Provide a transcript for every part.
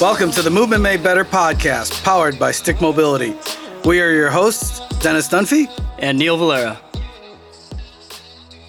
Welcome to the Movement Made Better podcast, powered by Stick Mobility. We are your hosts, Dennis Dunphy and Neil Valera.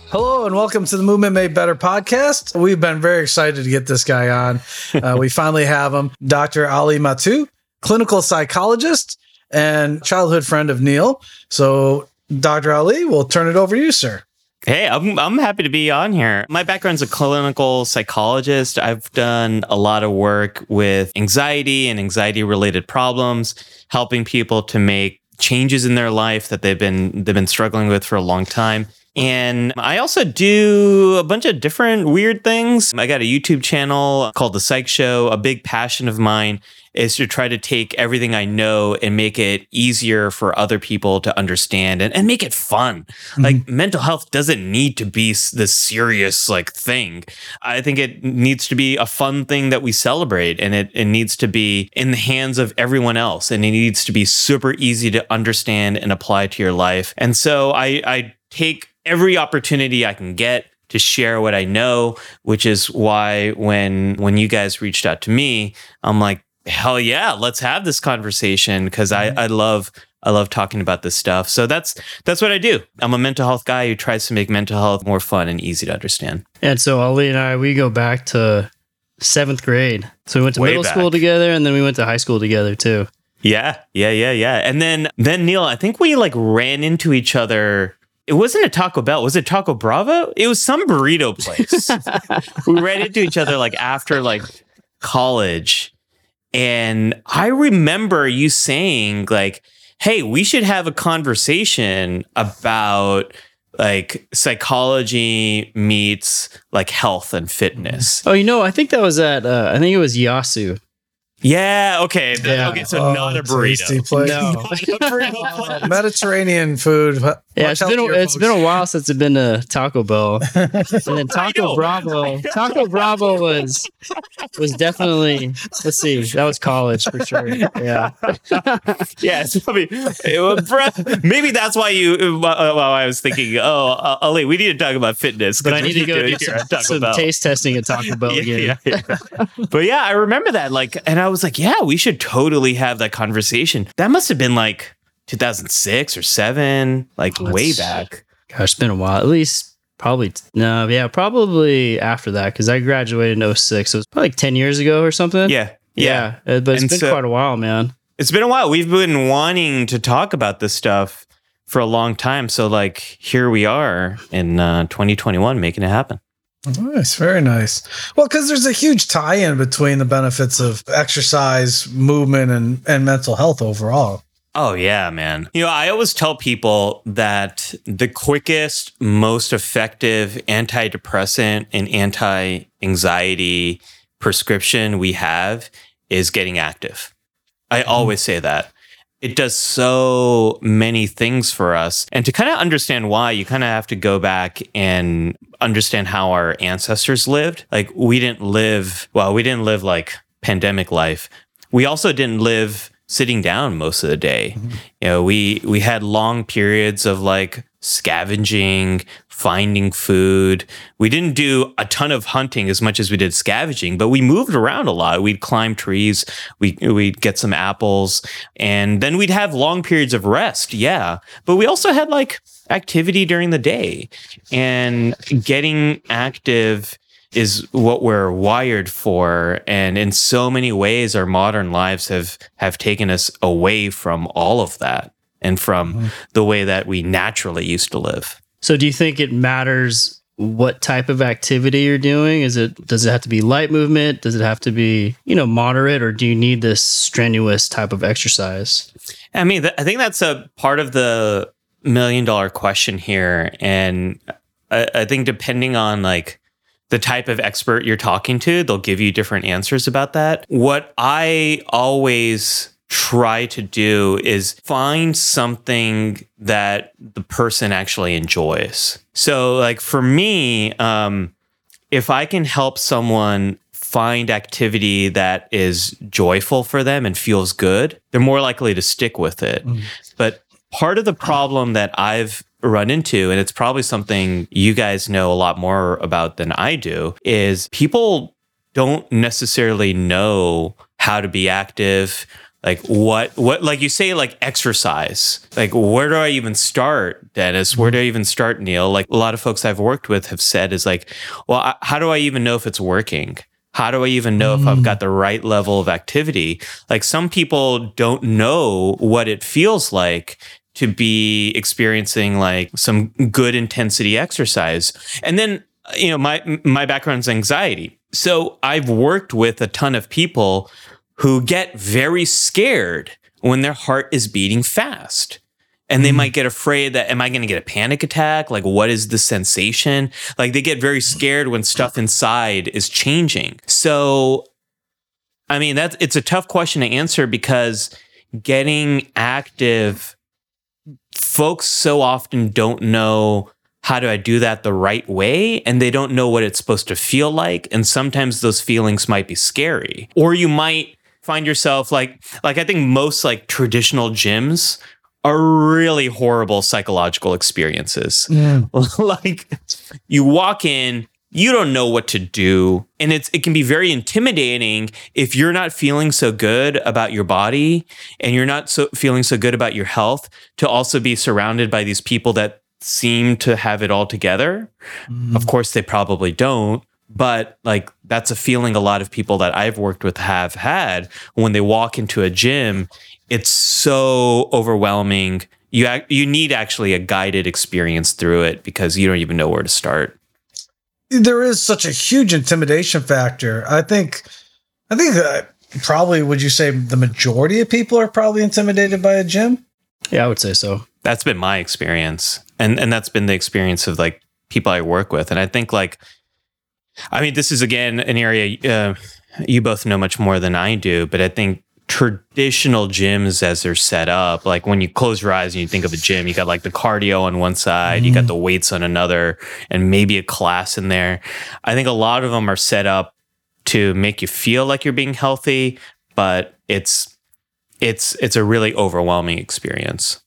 Hello and welcome to the Movement Made Better podcast. We've been very excited to get this guy on. Uh, we finally have him, Dr. Ali Mattu, clinical psychologist and childhood friend of Neil. So, Dr. Ali, we'll turn it over to you, sir. Hey, I'm I'm happy to be on here. My background's a clinical psychologist. I've done a lot of work with anxiety and anxiety related problems, helping people to make changes in their life that they've been they've been struggling with for a long time. And I also do a bunch of different weird things. I got a YouTube channel called The Psych Show. A big passion of mine is to try to take everything I know and make it easier for other people to understand and, and make it fun. Mm-hmm. Like mental health doesn't need to be this serious like thing. I think it needs to be a fun thing that we celebrate and it, it needs to be in the hands of everyone else and it needs to be super easy to understand and apply to your life. And so I, I take every opportunity I can get to share what I know, which is why when when you guys reached out to me, I'm like, hell yeah, let's have this conversation because mm-hmm. I, I love I love talking about this stuff. So that's that's what I do. I'm a mental health guy who tries to make mental health more fun and easy to understand. And so Ali and I we go back to seventh grade. So we went to Way middle back. school together and then we went to high school together too. Yeah, yeah, yeah, yeah. And then then Neil, I think we like ran into each other it wasn't a Taco Bell. Was it Taco Bravo? It was some burrito place. we ran into each other like after like college. And I remember you saying like, hey, we should have a conversation about like psychology meets like health and fitness. Oh, you know, I think that was at uh, I think it was Yasu. Yeah. Okay. yeah. Okay. So oh, not a burrito. No. Mediterranean food. Yeah, it's been a, it's been a while since I've been to Taco Bell, and then Taco Bravo. Taco Bravo was was definitely. Let's see, that was college for sure. Yeah, yeah. It's probably it, maybe that's why you. Well, I was thinking, oh, uh, Ali, we need to talk about fitness. But I need to go do some, some taste testing at Taco Bell yeah, again. Yeah, yeah. but yeah, I remember that. Like, and I was like, yeah, we should totally have that conversation. That must have been like 2006 or seven, like oh, way back. Gosh, it's been a while. At least probably no, yeah, probably after that because I graduated in 06. So it was probably like 10 years ago or something. Yeah. Yeah. yeah uh, but it's and been so, quite a while, man. It's been a while. We've been wanting to talk about this stuff for a long time. So, like, here we are in uh, 2021 making it happen. Nice, very nice. Well, because there's a huge tie-in between the benefits of exercise, movement, and and mental health overall. Oh, yeah, man. You know, I always tell people that the quickest, most effective antidepressant and anti anxiety prescription we have is getting active. I mm-hmm. always say that. It does so many things for us. And to kind of understand why, you kind of have to go back and understand how our ancestors lived. Like, we didn't live, well, we didn't live like pandemic life. We also didn't live sitting down most of the day. Mm-hmm. You know, we we had long periods of like scavenging, finding food. We didn't do a ton of hunting as much as we did scavenging, but we moved around a lot. We'd climb trees, we we'd get some apples, and then we'd have long periods of rest. Yeah, but we also had like activity during the day and getting active is what we're wired for and in so many ways our modern lives have have taken us away from all of that and from mm-hmm. the way that we naturally used to live. So do you think it matters what type of activity you're doing? Is it does it have to be light movement? Does it have to be you know moderate or do you need this strenuous type of exercise? I mean th- i think that's a part of the million dollar question here. And I, I think depending on like the type of expert you're talking to, they'll give you different answers about that. What I always try to do is find something that the person actually enjoys. So, like for me, um, if I can help someone find activity that is joyful for them and feels good, they're more likely to stick with it. Mm. But part of the problem that I've run into, and it's probably something you guys know a lot more about than I do, is people don't necessarily know how to be active, like what what like you say like exercise. Like where do i even start dennis? Where do i even start neil? Like a lot of folks i've worked with have said is like well I, how do i even know if it's working? How do i even know mm. if i've got the right level of activity? Like some people don't know what it feels like to be experiencing like some good intensity exercise. And then you know my my background is anxiety. So i've worked with a ton of people who get very scared when their heart is beating fast. And they mm. might get afraid that, am I going to get a panic attack? Like, what is the sensation? Like, they get very scared when stuff inside is changing. So, I mean, that's, it's a tough question to answer because getting active, folks so often don't know how do I do that the right way? And they don't know what it's supposed to feel like. And sometimes those feelings might be scary. Or you might find yourself like like I think most like traditional gyms are really horrible psychological experiences. Yeah. like you walk in, you don't know what to do and it's it can be very intimidating if you're not feeling so good about your body and you're not so feeling so good about your health to also be surrounded by these people that seem to have it all together. Mm. Of course they probably don't, but like that's a feeling a lot of people that I've worked with have had when they walk into a gym. It's so overwhelming. You you need actually a guided experience through it because you don't even know where to start. There is such a huge intimidation factor. I think I think that probably would you say the majority of people are probably intimidated by a gym? Yeah, I would say so. That's been my experience. And and that's been the experience of like people I work with. And I think like I mean, this is again an area uh, you both know much more than I do, but I think traditional gyms as they're set up, like when you close your eyes and you think of a gym, you got like the cardio on one side, mm-hmm. you got mm-hmm. the weights on another, and maybe a class in there. I think a lot of them are set up to make you feel like you're being healthy, but it's it's it's a really overwhelming experience.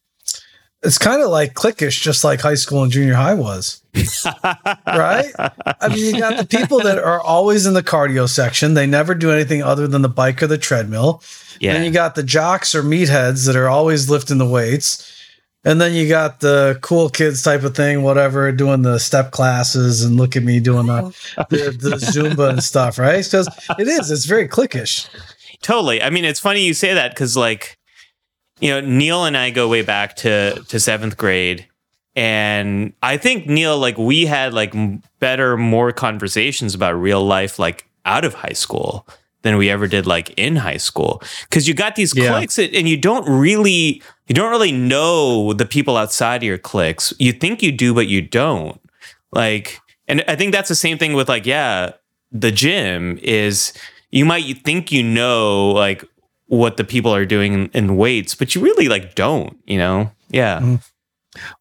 It's kind of like cliquish, just like high school and junior high was. right? I mean, you got the people that are always in the cardio section. They never do anything other than the bike or the treadmill. Yeah. And you got the jocks or meatheads that are always lifting the weights. And then you got the cool kids type of thing, whatever, doing the step classes and look at me doing the, the, the Zumba and stuff, right? Because it is, it's very cliquish. Totally. I mean, it's funny you say that because, like, you know, Neil and I go way back to to seventh grade, and I think Neil, like, we had like better, more conversations about real life, like out of high school than we ever did like in high school because you got these yeah. cliques and you don't really you don't really know the people outside of your cliques you think you do but you don't like and i think that's the same thing with like yeah the gym is you might think you know like what the people are doing in, in weights, but you really like don't, you know? Yeah. Mm-hmm.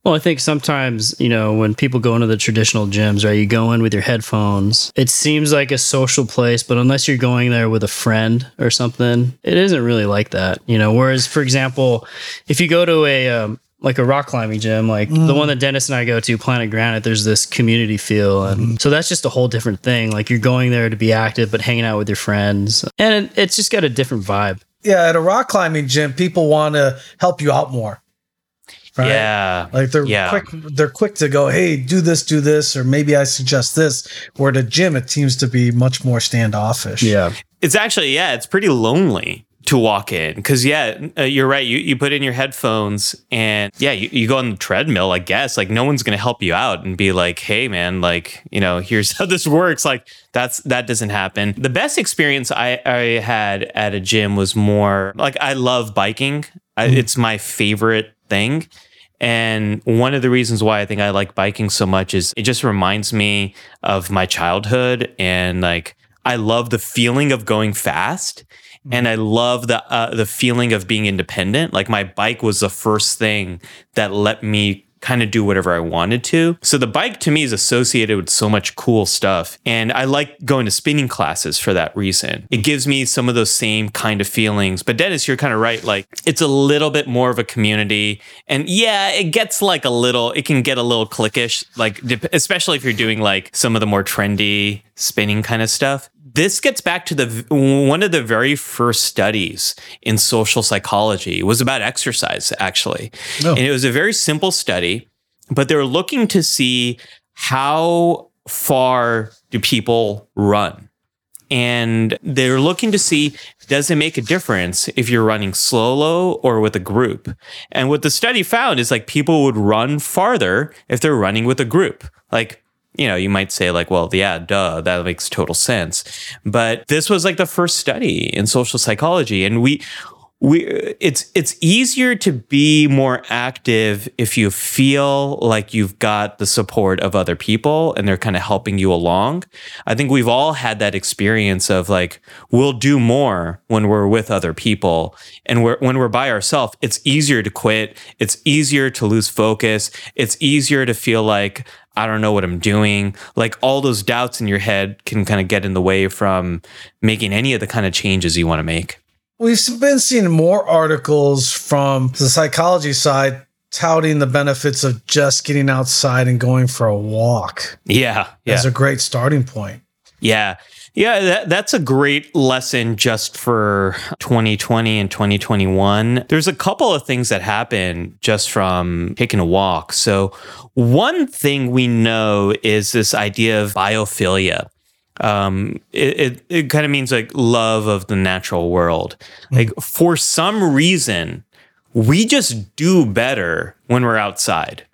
Well, I think sometimes, you know, when people go into the traditional gyms, right, you go in with your headphones. It seems like a social place, but unless you're going there with a friend or something, it isn't really like that, you know. Whereas, for example, if you go to a, um, like a rock climbing gym, like mm. the one that Dennis and I go to, Planet Granite, there's this community feel. And mm. so that's just a whole different thing. Like you're going there to be active, but hanging out with your friends. And it, it's just got a different vibe yeah, at a rock climbing gym, people want to help you out more. Right? Yeah. Like they're yeah. quick they're quick to go, hey, do this, do this, or maybe I suggest this. Where at a gym it seems to be much more standoffish. Yeah. It's actually, yeah, it's pretty lonely to walk in because yeah uh, you're right you, you put in your headphones and yeah you, you go on the treadmill i guess like no one's gonna help you out and be like hey man like you know here's how this works like that's that doesn't happen the best experience i, I had at a gym was more like i love biking I, mm-hmm. it's my favorite thing and one of the reasons why I think I like biking so much is it just reminds me of my childhood and like I love the feeling of going fast and I love the uh, the feeling of being independent. Like my bike was the first thing that let me kind of do whatever I wanted to. So the bike to me is associated with so much cool stuff. And I like going to spinning classes for that reason. It gives me some of those same kind of feelings. But Dennis, you're kind of right. Like it's a little bit more of a community. And yeah, it gets like a little, it can get a little cliquish, like especially if you're doing like some of the more trendy spinning kind of stuff this gets back to the one of the very first studies in social psychology was about exercise actually. Oh. And it was a very simple study, but they were looking to see how far do people run? And they're looking to see does it make a difference if you're running solo or with a group? And what the study found is like people would run farther if they're running with a group. Like, you know, you might say, like, well, yeah, duh, that makes total sense. But this was like the first study in social psychology. And we, we it's it's easier to be more active if you feel like you've got the support of other people and they're kind of helping you along. I think we've all had that experience of like we'll do more when we're with other people and we're, when we're by ourselves it's easier to quit, it's easier to lose focus, it's easier to feel like I don't know what I'm doing. Like all those doubts in your head can kind of get in the way from making any of the kind of changes you want to make. We've been seeing more articles from the psychology side touting the benefits of just getting outside and going for a walk Yeah. Yeah. as a great starting point. Yeah. Yeah, that, that's a great lesson just for 2020 and 2021. There's a couple of things that happen just from taking a walk. So, one thing we know is this idea of biophilia. Um, it, it, it kind of means like love of the natural world. Like, for some reason, we just do better when we're outside.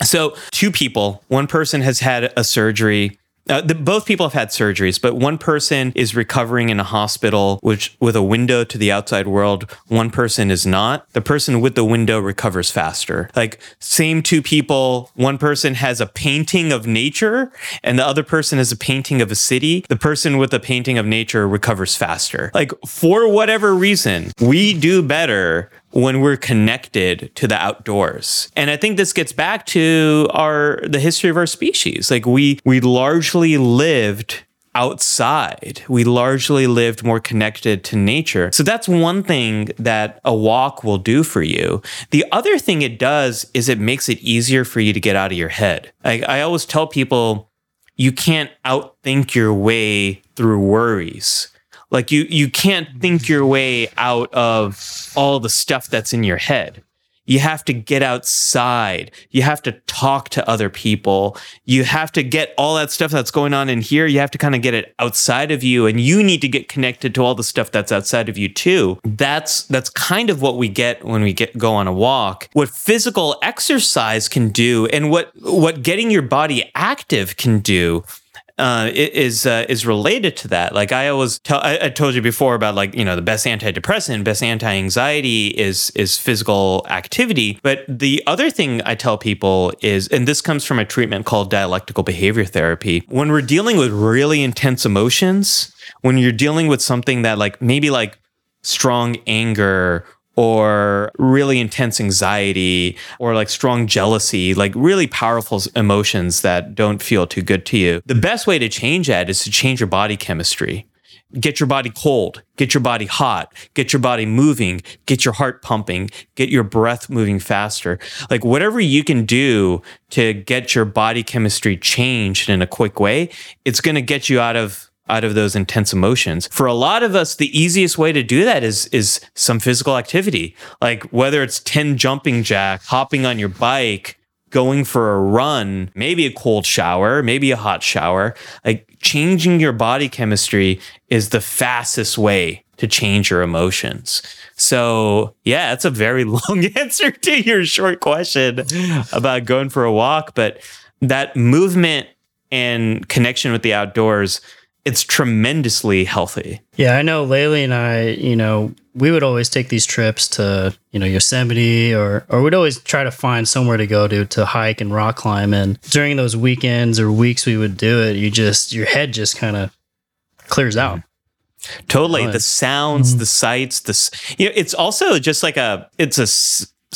So, two people, one person has had a surgery. Uh, the, both people have had surgeries, but one person is recovering in a hospital, which with a window to the outside world. One person is not. The person with the window recovers faster. Like same two people. One person has a painting of nature, and the other person has a painting of a city. The person with the painting of nature recovers faster. Like for whatever reason, we do better when we're connected to the outdoors. And I think this gets back to our the history of our species. Like we we largely lived outside. We largely lived more connected to nature. So that's one thing that a walk will do for you. The other thing it does is it makes it easier for you to get out of your head. Like I always tell people you can't outthink your way through worries. Like you you can't think your way out of all the stuff that's in your head. You have to get outside. You have to talk to other people. You have to get all that stuff that's going on in here. You have to kind of get it outside of you and you need to get connected to all the stuff that's outside of you too. That's that's kind of what we get when we get go on a walk. What physical exercise can do and what what getting your body active can do uh, is uh, is related to that. Like I always tell, I, I, told you before about like you know the best antidepressant, best anti-anxiety is is physical activity. But the other thing I tell people is, and this comes from a treatment called dialectical behavior therapy. When we're dealing with really intense emotions, when you're dealing with something that like maybe like strong anger or really intense anxiety or like strong jealousy, like really powerful emotions that don't feel too good to you. The best way to change that is to change your body chemistry. Get your body cold, get your body hot, get your body moving, get your heart pumping, get your breath moving faster. Like whatever you can do to get your body chemistry changed in a quick way, it's going to get you out of out of those intense emotions. For a lot of us, the easiest way to do that is is some physical activity. Like whether it's 10 jumping jack, hopping on your bike, going for a run, maybe a cold shower, maybe a hot shower. Like changing your body chemistry is the fastest way to change your emotions. So, yeah, that's a very long answer to your short question about going for a walk, but that movement and connection with the outdoors it's tremendously healthy. Yeah, I know Laylee and I, you know, we would always take these trips to, you know, Yosemite or or we'd always try to find somewhere to go to to hike and rock climb and during those weekends or weeks we would do it, you just your head just kind of clears out. Totally. The sounds, mm-hmm. the sights, this you know, it's also just like a it's a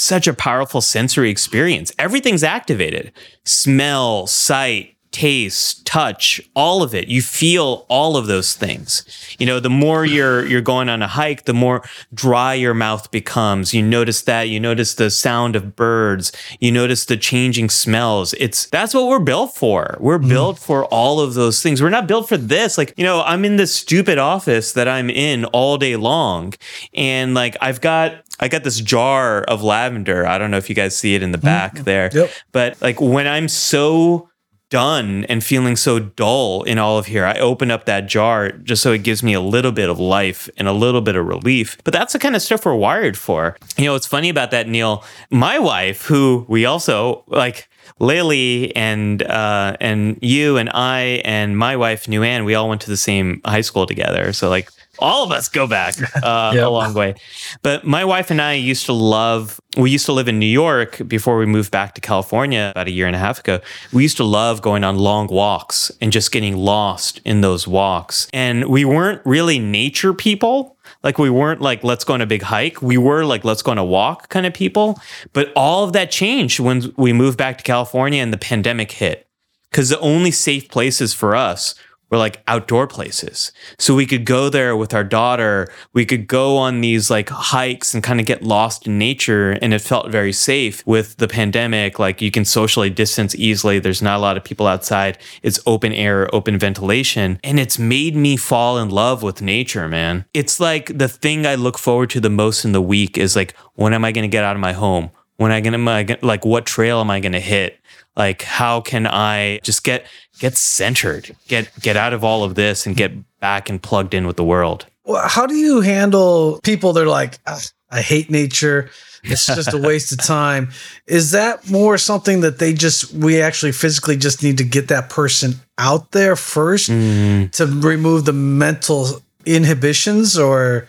such a powerful sensory experience. Everything's activated. Smell, sight, taste, touch, all of it. You feel all of those things. You know, the more you're you're going on a hike, the more dry your mouth becomes. You notice that. You notice the sound of birds. You notice the changing smells. It's that's what we're built for. We're mm. built for all of those things. We're not built for this. Like, you know, I'm in this stupid office that I'm in all day long and like I've got I got this jar of lavender. I don't know if you guys see it in the back mm-hmm. there. Yep. But like when I'm so done and feeling so dull in all of here, I open up that jar just so it gives me a little bit of life and a little bit of relief. But that's the kind of stuff we're wired for. You know, what's funny about that, Neil, my wife, who we also like, Lily and uh, and you and I and my wife Nuan, we all went to the same high school together. So like all of us go back uh, yep. a long way. But my wife and I used to love, we used to live in New York before we moved back to California about a year and a half ago. We used to love going on long walks and just getting lost in those walks. And we weren't really nature people. Like we weren't like, let's go on a big hike. We were like, let's go on a walk kind of people. But all of that changed when we moved back to California and the pandemic hit. Because the only safe places for us were like outdoor places. So we could go there with our daughter. We could go on these like hikes and kind of get lost in nature. And it felt very safe with the pandemic. Like you can socially distance easily. There's not a lot of people outside. It's open air, open ventilation. And it's made me fall in love with nature, man. It's like the thing I look forward to the most in the week is like, when am I going to get out of my home? When I gonna like what trail am I gonna hit? Like how can I just get get centered, get get out of all of this and get back and plugged in with the world. Well, how do you handle people that are like, I hate nature. It's just a waste of time. Is that more something that they just we actually physically just need to get that person out there 1st mm. to remove the mental inhibitions or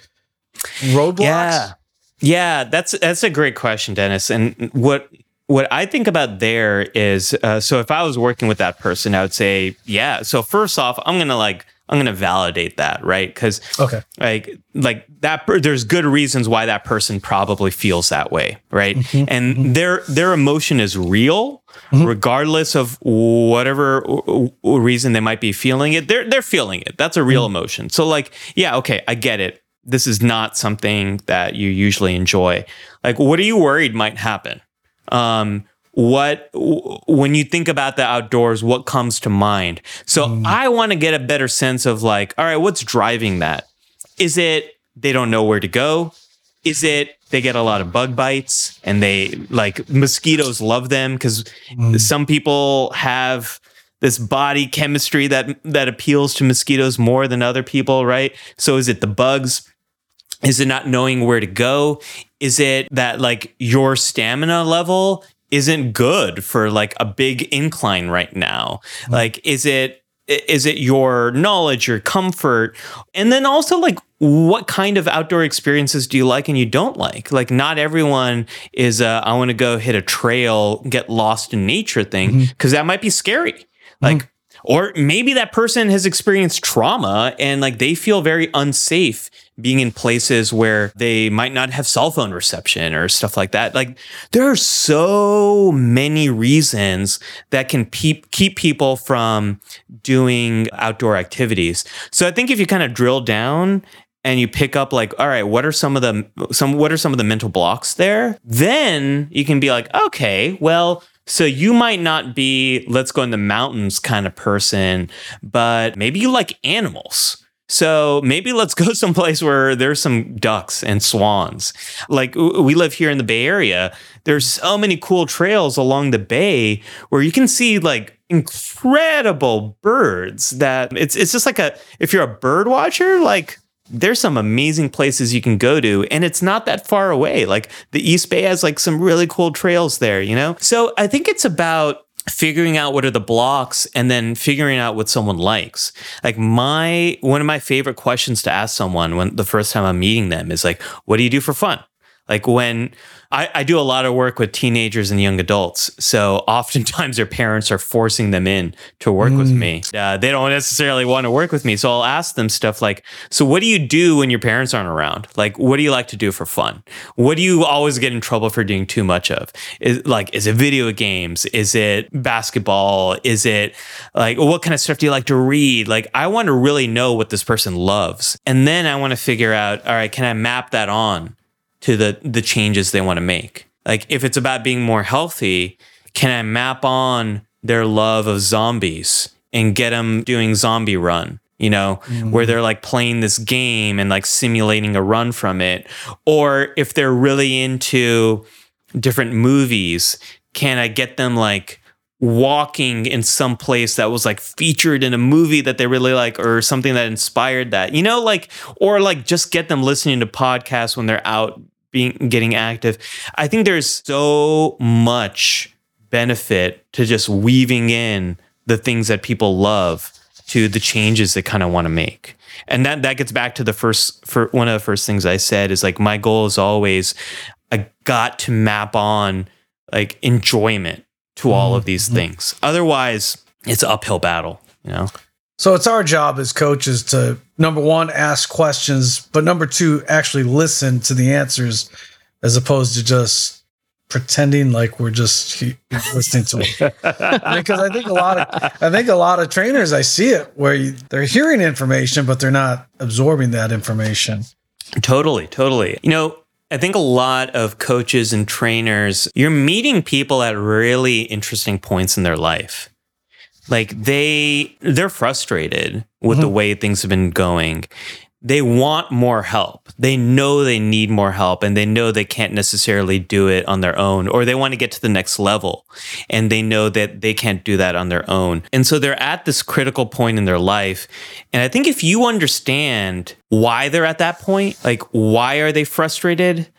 roadblocks? Yeah. Yeah, that's that's a great question, Dennis. And what what I think about there is uh, so if I was working with that person, I would say, yeah. So first off, I'm gonna like I'm gonna validate that, right? Because okay, like like that. Per- there's good reasons why that person probably feels that way, right? Mm-hmm, and mm-hmm. their their emotion is real, mm-hmm. regardless of whatever reason they might be feeling it. They're they're feeling it. That's a real mm-hmm. emotion. So like, yeah, okay, I get it. This is not something that you usually enjoy. Like, what are you worried might happen? Um, what when you think about the outdoors what comes to mind? So mm. i want to get a better sense of like all right what's driving that? Is it they don't know where to go? Is it they get a lot of bug bites and they like mosquitoes love them? Because mm. some people have this body chemistry that that appeals to mosquitoes more than other people right? So is it the bugs is it not knowing where to go? Is it that like your stamina level isn't good for like a big incline right now? Mm-hmm. Like, is it is it your knowledge, your comfort, and then also like what kind of outdoor experiences do you like and you don't like? Like, not everyone is a, I want to go hit a trail, get lost in nature thing because mm-hmm. that might be scary. Like, mm-hmm. Or maybe that person has experienced trauma and like they feel very unsafe being in places where they might not have cell phone reception or stuff like that. Like there are so many reasons that can pe- keep people from doing outdoor activities. So I think if you kind of drill down and you pick up like all right what are some of the some what are some of the mental blocks there then you can be like okay well so you might not be let's go in the mountains kind of person but maybe you like animals so maybe let's go someplace where there's some ducks and swans. Like we live here in the Bay Area. There's so many cool trails along the bay where you can see like incredible birds that it's it's just like a if you're a bird watcher, like there's some amazing places you can go to and it's not that far away. Like the East Bay has like some really cool trails there, you know? So I think it's about figuring out what are the blocks and then figuring out what someone likes. Like my one of my favorite questions to ask someone when the first time I'm meeting them is like, what do you do for fun? Like when I, I, do a lot of work with teenagers and young adults. So oftentimes their parents are forcing them in to work mm. with me. Uh, they don't necessarily want to work with me. So I'll ask them stuff like, so what do you do when your parents aren't around? Like, what do you like to do for fun? What do you always get in trouble for doing too much of? Is like, is it video games? Is it basketball? Is it like, what kind of stuff do you like to read? Like, I want to really know what this person loves. And then I want to figure out, all right, can I map that on to the the changes they want to make. Like if it's about being more healthy, can I map on their love of zombies and get them doing zombie run? You know, mm. where they're like playing this game and like simulating a run from it. Or if they're really into different movies, can I get them like walking in some place that was like featured in a movie that they really like or something that inspired that you know like or like just get them listening to podcasts when they're out being getting active. I think there's so much benefit to just weaving in the things that people love to the changes they kind of want to make. And that that gets back to the first for one of the first things I said is like my goal is always I got to map on like enjoyment to all of these mm-hmm. things. Otherwise, it's uphill battle, you know. So it's our job as coaches to number one, ask questions, but number two, actually listen to the answers as opposed to just pretending like we're just listening to it. because I think a lot of I think a lot of trainers I see it where you, they're hearing information but they're not absorbing that information. Totally, totally. You know, I think a lot of coaches and trainers, you're meeting people at really interesting points in their life like they they're frustrated with mm-hmm. the way things have been going. They want more help. They know they need more help and they know they can't necessarily do it on their own or they want to get to the next level and they know that they can't do that on their own. And so they're at this critical point in their life and i think if you understand why they're at that point like why are they frustrated?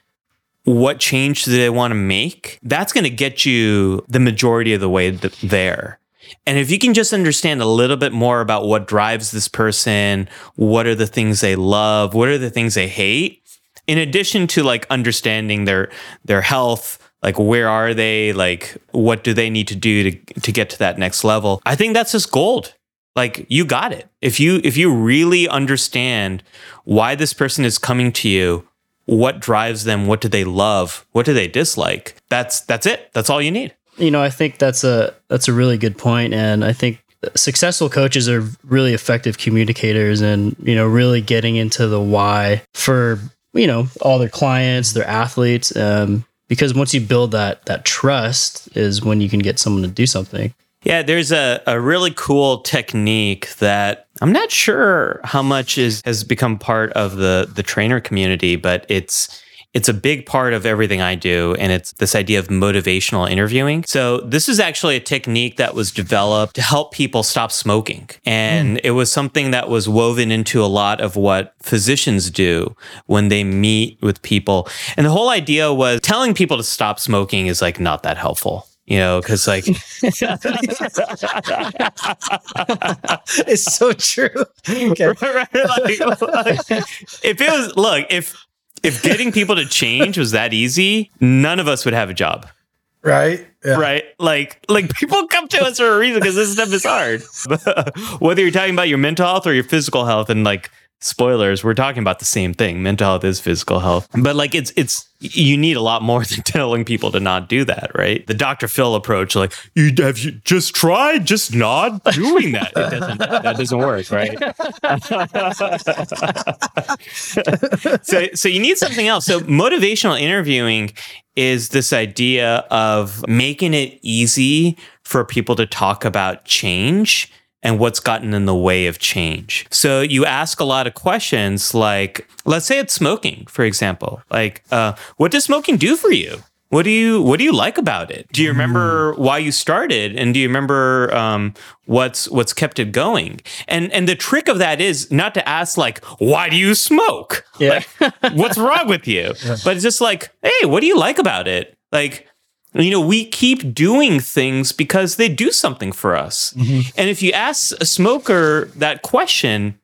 What change do they want to make? That's going to get you the majority of the way there and if you can just understand a little bit more about what drives this person, what are the things they love, what are the things they hate, in addition to like understanding their their health, like where are they, like what do they need to do to to get to that next level. I think that's just gold. Like you got it. If you if you really understand why this person is coming to you, what drives them, what do they love, what do they dislike, that's that's it. That's all you need you know, I think that's a that's a really good point, and I think successful coaches are really effective communicators, and you know, really getting into the why for you know all their clients, their athletes, um, because once you build that that trust, is when you can get someone to do something. Yeah, there's a, a really cool technique that I'm not sure how much is has become part of the the trainer community, but it's it's a big part of everything I do, and it's this idea of motivational interviewing. So, this is actually a technique that was developed to help people stop smoking. And mm. it was something that was woven into a lot of what physicians do when they meet with people. And the whole idea was telling people to stop smoking is like not that helpful you know, because like it's so true. Okay. right, like, like, if it was, look, if if getting people to change was that easy, none of us would have a job. Right. Yeah. Right. Like, like people come to us for a reason because this stuff is hard. Whether you're talking about your mental health or your physical health, and like spoilers, we're talking about the same thing. Mental health is physical health. But like it's it's you need a lot more than telling people to not do that, right? The Dr. Phil approach, like, you have you just tried just not doing that. It doesn't that doesn't work, right? so so you need something else. So motivational interviewing is this idea of making it easy for people to talk about change and what's gotten in the way of change. So you ask a lot of questions like, let's say it's smoking, for example. Like, uh, what does smoking do for you? What do you What do you like about it? Do you remember mm. why you started, and do you remember um, what's what's kept it going? And and the trick of that is not to ask like, why do you smoke? Yeah. Like, what's wrong with you? But it's just like, hey, what do you like about it? Like, you know, we keep doing things because they do something for us. Mm-hmm. And if you ask a smoker that question,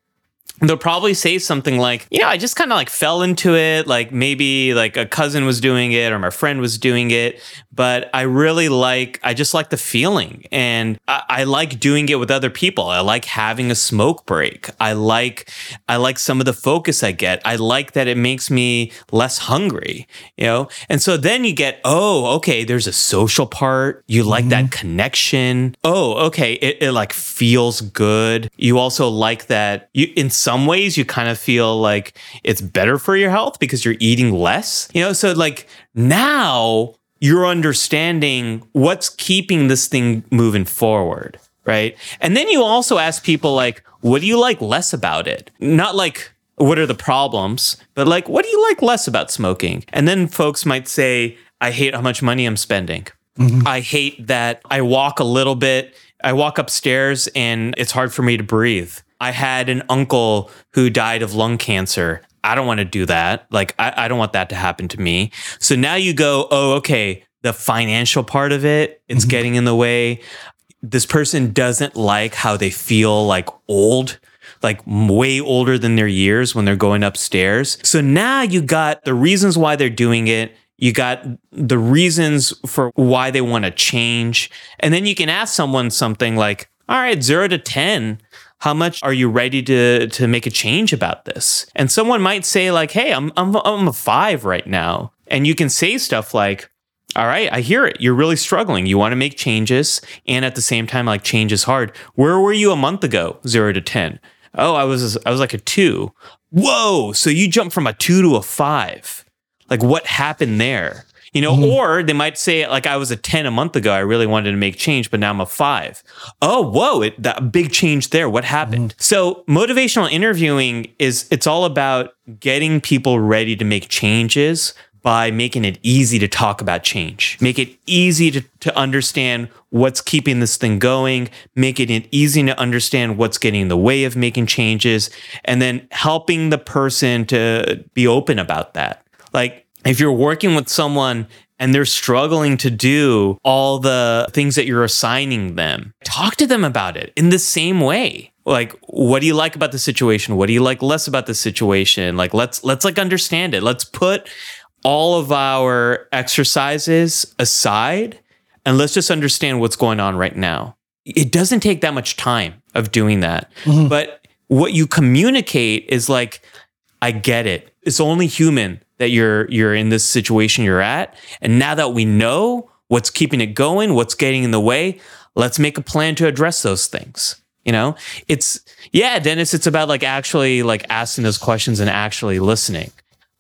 they'll probably say something like, you know, I just kind of like fell into it. Like maybe like a cousin was doing it or my friend was doing it, but I really like, I just like the feeling and I, I like doing it with other people. I like having a smoke break. I like, I like some of the focus I get. I like that it makes me less hungry, you know? And so then you get, oh, okay, there's a social part. You like mm-hmm. that connection. Oh, okay. It, it like feels good. You also like that you, in some some ways you kind of feel like it's better for your health because you're eating less. You know, so like now you're understanding what's keeping this thing moving forward, right? And then you also ask people like, what do you like less about it? Not like what are the problems, but like what do you like less about smoking? And then folks might say, I hate how much money I'm spending. Mm-hmm. I hate that I walk a little bit. I walk upstairs and it's hard for me to breathe. I had an uncle who died of lung cancer. I don't want to do that. Like, I, I don't want that to happen to me. So now you go, oh, okay, the financial part of it, it's mm-hmm. getting in the way. This person doesn't like how they feel like old like way older than their years when they're going upstairs. So now you got the reasons why they're doing it. You got the reasons for why they want to change. And then you can ask someone something like, all right, zero to 10 how much are you ready to to make a change about this? And someone might say like, "Hey, I'm I'm I'm a 5 right now." And you can say stuff like, all right, I hear it. You're really struggling. You want to make changes. And at the same time, like change is hard. Where were you a month ago? Zero to 10. Oh, I was, I was like a two. Whoa. So you jumped from a two to a five. Like what happened there? You know, mm-hmm. or they might say like I was a 10 a month ago. I really wanted to make change, but now I'm a five. Oh, whoa, it, that big change there. What happened? Mm-hmm. So motivational interviewing is it's all about getting people ready to make changes by making it easy to talk about change, make it easy to, to understand what's keeping this thing going, making it easy to understand what's getting in the way of making changes, and then helping the person to be open about that. Like if you're working with someone and they're struggling to do all the things that you're assigning them, talk to them about it in the same way. Like, what do you like about the situation? What do you like less about the situation? Like, let's let's like understand it. Let's put all of our exercises aside and let's just understand what's going on right now. It doesn't take that much time of doing that. Mm-hmm. But what you communicate is like, I get it. It's only human that you're you're in this situation you're at. And now that we know what's keeping it going, what's getting in the way, let's make a plan to address those things. You know, it's yeah, Dennis, it's about like actually like asking those questions and actually listening.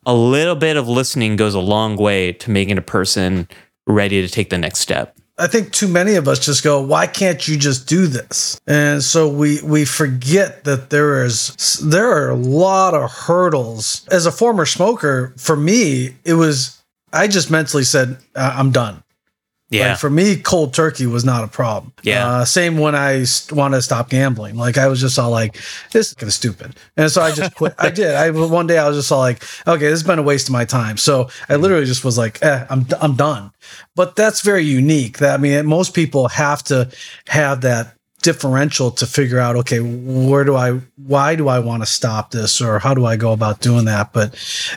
A little bit of listening goes a long way to making a person ready to take the next step. I think too many of us just go, why can't you just do this? And so we we forget that there is there are a lot of hurdles. As a former smoker, for me, it was I just mentally said, I'm done. Yeah. Like for me, cold turkey was not a problem. Yeah. Uh, same when I st- wanted to stop gambling. Like I was just all like, this is kind of stupid. And so I just quit. I did. I one day I was just all like, okay, this has been a waste of my time. So I mm-hmm. literally just was like, eh, I'm, I'm done. But that's very unique. That I mean, most people have to have that differential to figure out okay where do i why do i want to stop this or how do i go about doing that? But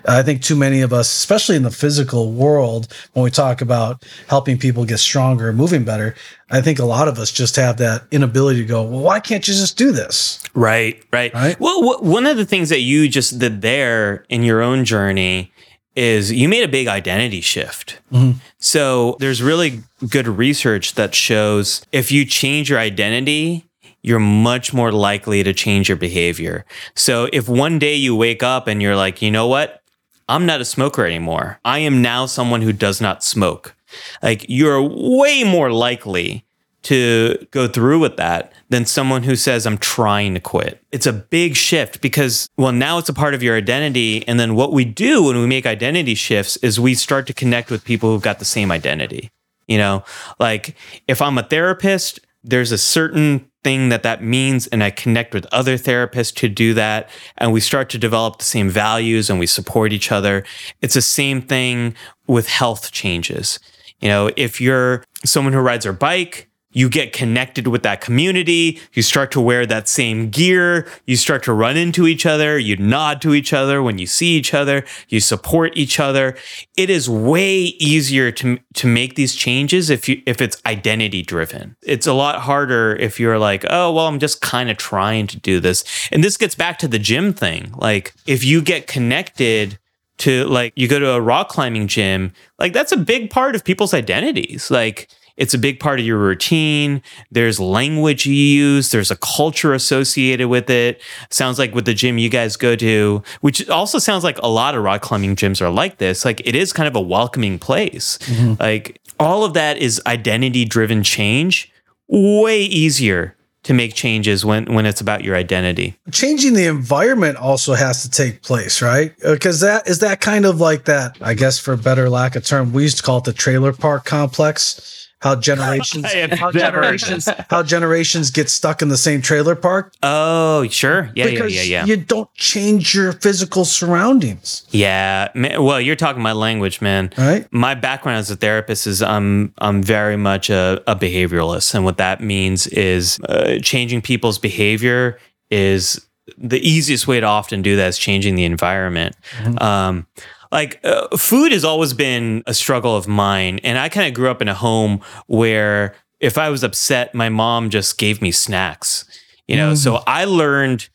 i think too many of us especially in the physical world when we talk about helping people get stronger moving better i think a lot of us just have that inability to go well why can't you just do this? Right right, right? well one of the things that you just did there in your own journey is you made a big identity shift. Mm-hmm. So there's really good research that shows if you change your identity, you're much more likely to change your behavior. So if one day you wake up and you're like, you know what? I'm not a smoker anymore. I am now someone who does not smoke. Like you're way more likely to go through with that than someone who says, I'm trying to quit. It's a big shift because, well, now it's a part of your identity. And then what we do when we make identity shifts is we start to connect with people who've got the same identity. You know, like if I'm a therapist, there's a certain thing that that means and i connect with other therapists to do that and we start to develop the same values and we support each other it's the same thing with health changes you know if you're someone who rides their bike you get connected with that community. You start to wear that same gear. You start to run into each other. You nod to each other when you see each other. You support each other. It is way easier to, to make these changes if you, if it's identity driven. It's a lot harder if you're like, oh, well, I'm just kind of trying to do this. And this gets back to the gym thing. Like if you get connected to like, you go to a rock climbing gym, like that's a big part of people's identities. Like, it's a big part of your routine. There's language you use. There's a culture associated with it. Sounds like with the gym you guys go to, which also sounds like a lot of rock climbing gyms are like this. Like it is kind of a welcoming place. Mm-hmm. Like all of that is identity driven change. Way easier to make changes when when it's about your identity. Changing the environment also has to take place, right? Because that is that kind of like that. I guess for better lack of term, we used to call it the trailer park complex how generations how generations how generations get stuck in the same trailer park. Oh, sure. Yeah, because yeah, yeah, yeah. You don't change your physical surroundings. Yeah. Well, you're talking my language, man. Right. My background as a therapist is I'm I'm very much a, a behavioralist, and what that means is uh, changing people's behavior is the easiest way to often do that is changing the environment. Mm-hmm. Um, like uh, food has always been a struggle of mine and i kind of grew up in a home where if i was upset my mom just gave me snacks you know mm. so i learned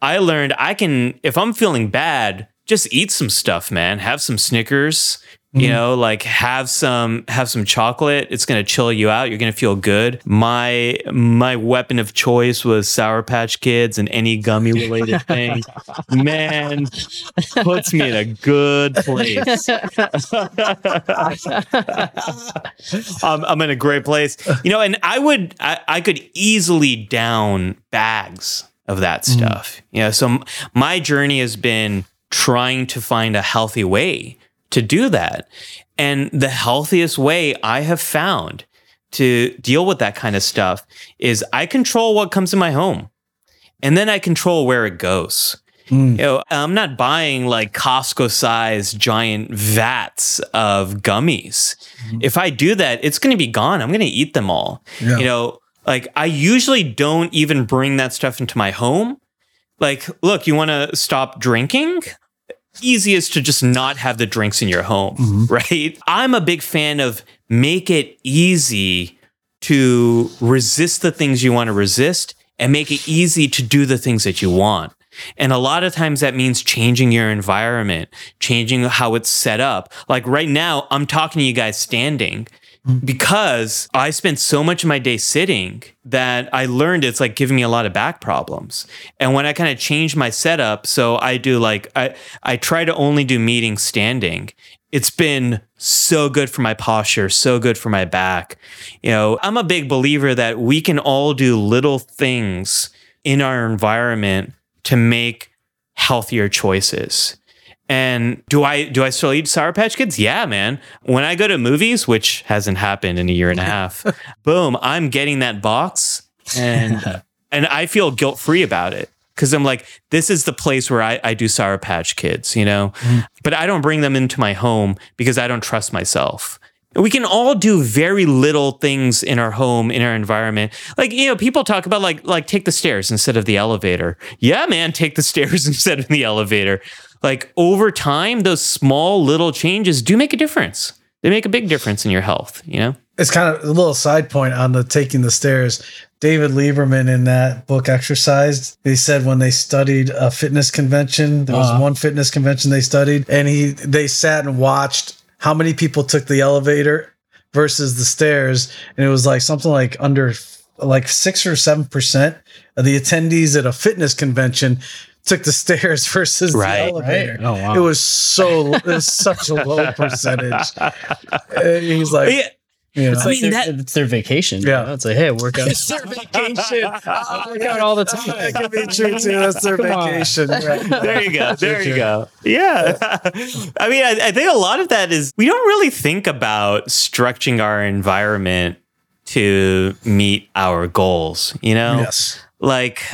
i learned i can if i'm feeling bad just eat some stuff man have some snickers you mm-hmm. know like have some have some chocolate it's going to chill you out you're going to feel good my my weapon of choice was sour patch kids and any gummy related thing man puts me in a good place I'm, I'm in a great place you know and i would i, I could easily down bags of that mm-hmm. stuff mm. you know so my journey has been trying to find a healthy way to do that. And the healthiest way I have found to deal with that kind of stuff is I control what comes in my home and then I control where it goes. Mm. You know, I'm not buying like Costco size giant vats of gummies. Mm. If I do that, it's going to be gone. I'm going to eat them all. Yeah. You know, like I usually don't even bring that stuff into my home. Like, look, you want to stop drinking? Easiest to just not have the drinks in your home, mm-hmm. right? I'm a big fan of make it easy to resist the things you want to resist and make it easy to do the things that you want. And a lot of times that means changing your environment, changing how it's set up. Like right now, I'm talking to you guys standing Mm. because I spent so much of my day sitting that I learned it's like giving me a lot of back problems. And when I kind of changed my setup, so I do like I I try to only do meetings standing. It's been so good for my posture, so good for my back. You know, I'm a big believer that we can all do little things in our environment to make healthier choices. And do I do I still eat Sour Patch Kids? Yeah, man. When I go to movies, which hasn't happened in a year and a half, boom, I'm getting that box and and I feel guilt free about it. Cause I'm like, this is the place where I, I do Sour Patch Kids, you know? Mm. But I don't bring them into my home because I don't trust myself. We can all do very little things in our home, in our environment. Like, you know, people talk about like like take the stairs instead of the elevator. Yeah, man, take the stairs instead of the elevator like over time, those small little changes do make a difference. They make a big difference in your health, you know? It's kind of a little side point on the taking the stairs. David Lieberman in that book Exercised, he said when they studied a fitness convention, there was uh-huh. one fitness convention they studied, and he they sat and watched how many people took the elevator versus the stairs, and it was like something like under like six or seven percent of the attendees at a fitness convention took the stairs versus right, the elevator. Right? Oh, wow. It was so it was such a low percentage. And he's like. Yeah. You know, I mean, that, it's their vacation. Yeah. You know? It's like, hey, work out. it's their vacation. I work out all the time. That could be true too. That's their vacation. Right. There you go. There you go. Yeah. I mean, I, I think a lot of that is we don't really think about stretching our environment to meet our goals, you know? Yes. Like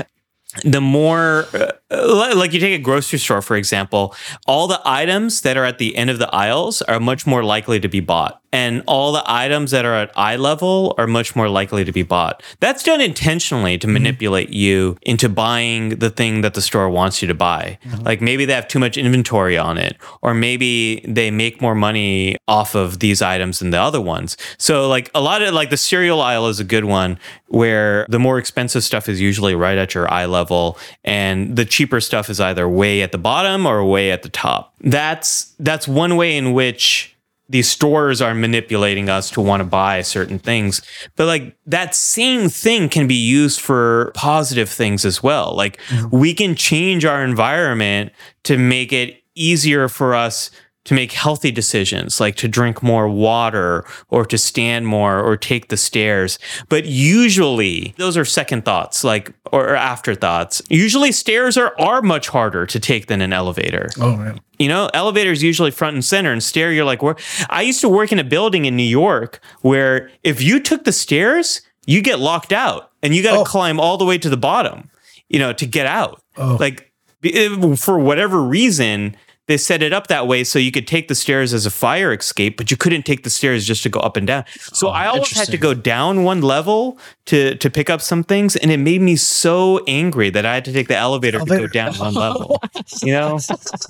the more uh, like you take a grocery store for example all the items that are at the end of the aisles are much more likely to be bought and all the items that are at eye level are much more likely to be bought. That's done intentionally to mm-hmm. manipulate you into buying the thing that the store wants you to buy. Mm-hmm. Like maybe they have too much inventory on it or maybe they make more money off of these items than the other ones. So like a lot of like the cereal aisle is a good one where the more expensive stuff is usually right at your eye level and the cheaper stuff is either way at the bottom or way at the top. That's that's one way in which these stores are manipulating us to want to buy certain things. But like that same thing can be used for positive things as well. Like mm-hmm. we can change our environment to make it easier for us to make healthy decisions, like to drink more water or to stand more or take the stairs. But usually those are second thoughts, like or afterthoughts. Usually stairs are, are much harder to take than an elevator. Oh man. You know, elevators usually front and center and stair, you're like, where I used to work in a building in New York where if you took the stairs, you get locked out and you got to Oh. climb all the way to the bottom, you know, to get out. Oh. Like be- eh, for whatever reason, they set it up that way so you could take the stairs as a fire escape, but you couldn't take the stairs just to go up and down. So I always had to go down one level to to pick up some things, and it made me so angry that I had to take the elevator to go down one level. You know,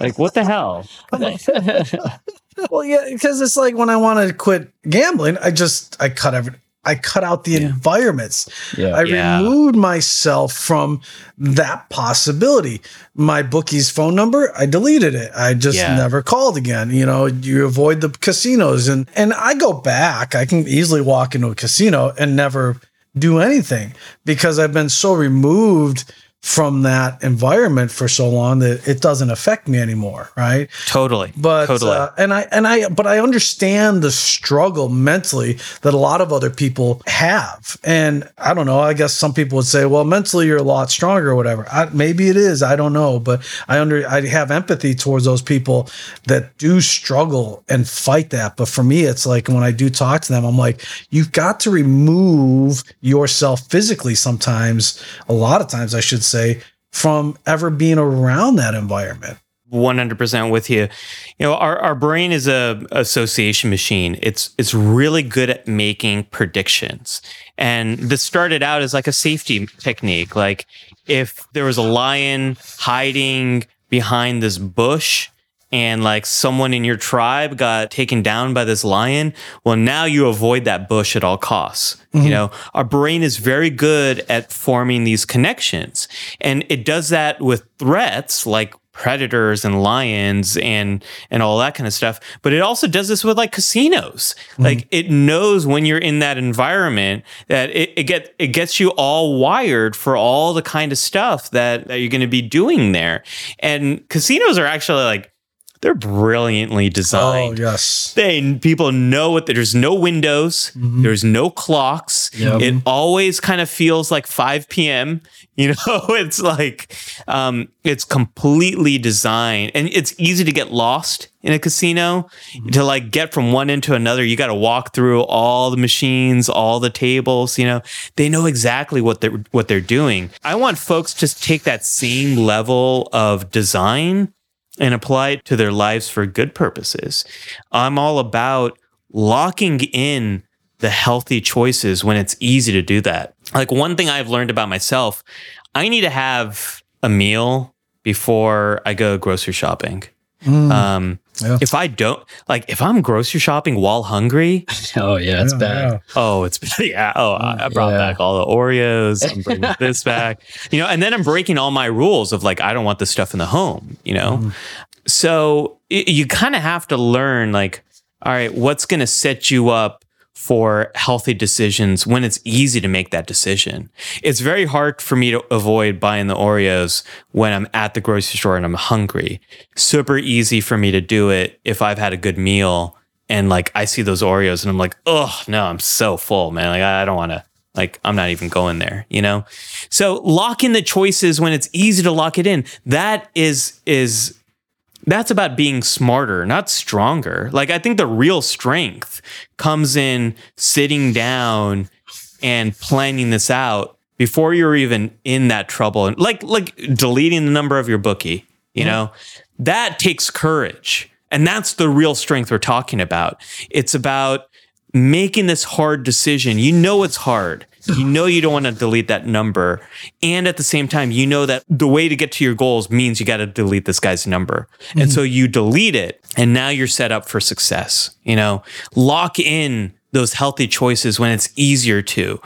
like what the hell? Well, yeah, because it's like when I want to quit gambling, I just I cut every I cut out the environments. Yeah. I Yeah. removed myself from that possibility. My bookie's phone number, I deleted it. I just Yeah. never called again. You know, you avoid the casinos and and I go back. I can easily walk into a casino and never do anything because I've been so removed from that environment for so long that it doesn't affect me anymore, right? Totally, but totally. uh, and I and I but I understand the struggle mentally that a lot of other people have, and I don't know. I guess some people would say, well, mentally you're a lot stronger or whatever. I, maybe it is. I don't know, but I under I have empathy towards those people that do struggle and fight that. But for me, it's like when I do talk to them, I'm like, you've got to remove yourself physically sometimes. A lot of times, I should say. From ever being around that environment. 100% with you. You know, our, our brain is a association machine. It's it's really good at making predictions. And this started out as like a safety technique. Like if there was a lion hiding behind this bush and like someone in your tribe got taken down by this lion, well now you avoid that bush at all costs. You mm-hmm. know, our brain is very good at forming these connections. And it does that with threats like predators and lions and and all that kind of stuff but it also does this with like casinos mm-hmm. like it knows when you're in that environment that it, it get it gets you all wired for all the kind of stuff that, that you're going to be doing there and casinos are actually like they're brilliantly designed. Oh yes. they people know what there's no windows there's no clocks. Yep. it always kind of feels like 5 p.m you know? It's like um it's completely designed and it's easy to get lost in a casino. To like get from one end to another you got to walk through all the machines all the tables you know? They know exactly what they're what they're doing. I want folks to take that same level of design and apply it to their lives for good purposes. I'm all about locking in the healthy choices when it's easy to do that. Like one thing I've learned about myself, I need to have a meal before I go grocery shopping. Um, Yeah. If I don't like, if I'm grocery shopping while hungry, Oh yeah, it's Yeah, bad. yeah. Oh, it's yeah. Oh, I I brought Yeah. back all the Oreos. I'm bringing this back. You know, and then I'm breaking all my rules of like I don't want this stuff in the home. You know, mm. so y- you kind of have to learn like, all right, what's going to set you up for healthy decisions when it's easy to make that decision. It's very hard for me to avoid buying the Oreos when I'm at the grocery store and I'm hungry. Super easy for me to do it if I've had a good meal and like I see those Oreos and I'm like, oh no, I'm so full, man. Like I don't want to. Like I'm not even going there, you know. So lock in the choices when it's easy to lock it in. That is is that's about being smarter, not stronger. Like I think the real strength comes in sitting down and planning this out before you're even in that trouble and like like deleting the number of your bookie, you Mm-hmm. know, that takes courage. And that's the real strength we're talking about. It's about making this hard decision. You know it's hard. You know you don't want to delete that number. And at the same time, you know that the way to get to your goals means you got to delete this guy's number. And mm-hmm. so you delete it and now you're set up for success. You know, lock in those healthy choices when it's easier to.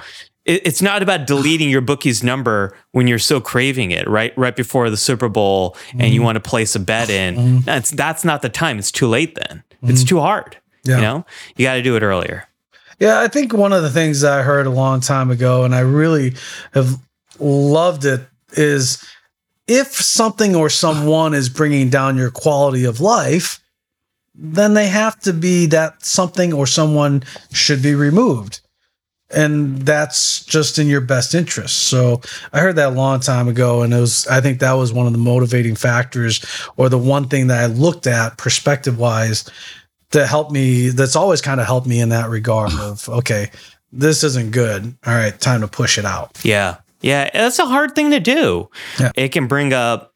It's not about deleting your bookie's number when you're so craving it, right? Right before the Super Bowl and you mm-hmm. want to place a bet in. Mm-hmm. That's that's not the time. It's too late then. It's too hard. Yeah. You know? You got to do it earlier. Yeah, I think one of the things I heard a long time ago, and I really have loved it, is if something or someone is bringing down your quality of life, then they have to be that something or someone should be removed. And that's just in your best interest. So I heard that a long time ago, and it was, I think that was one of the motivating factors, or the one thing that I looked at perspective wise that helped me that's always kind of helped me in that regard of okay this isn't good all right time to push it out Yeah. Yeah. That's a hard thing to do. Yeah. It can bring up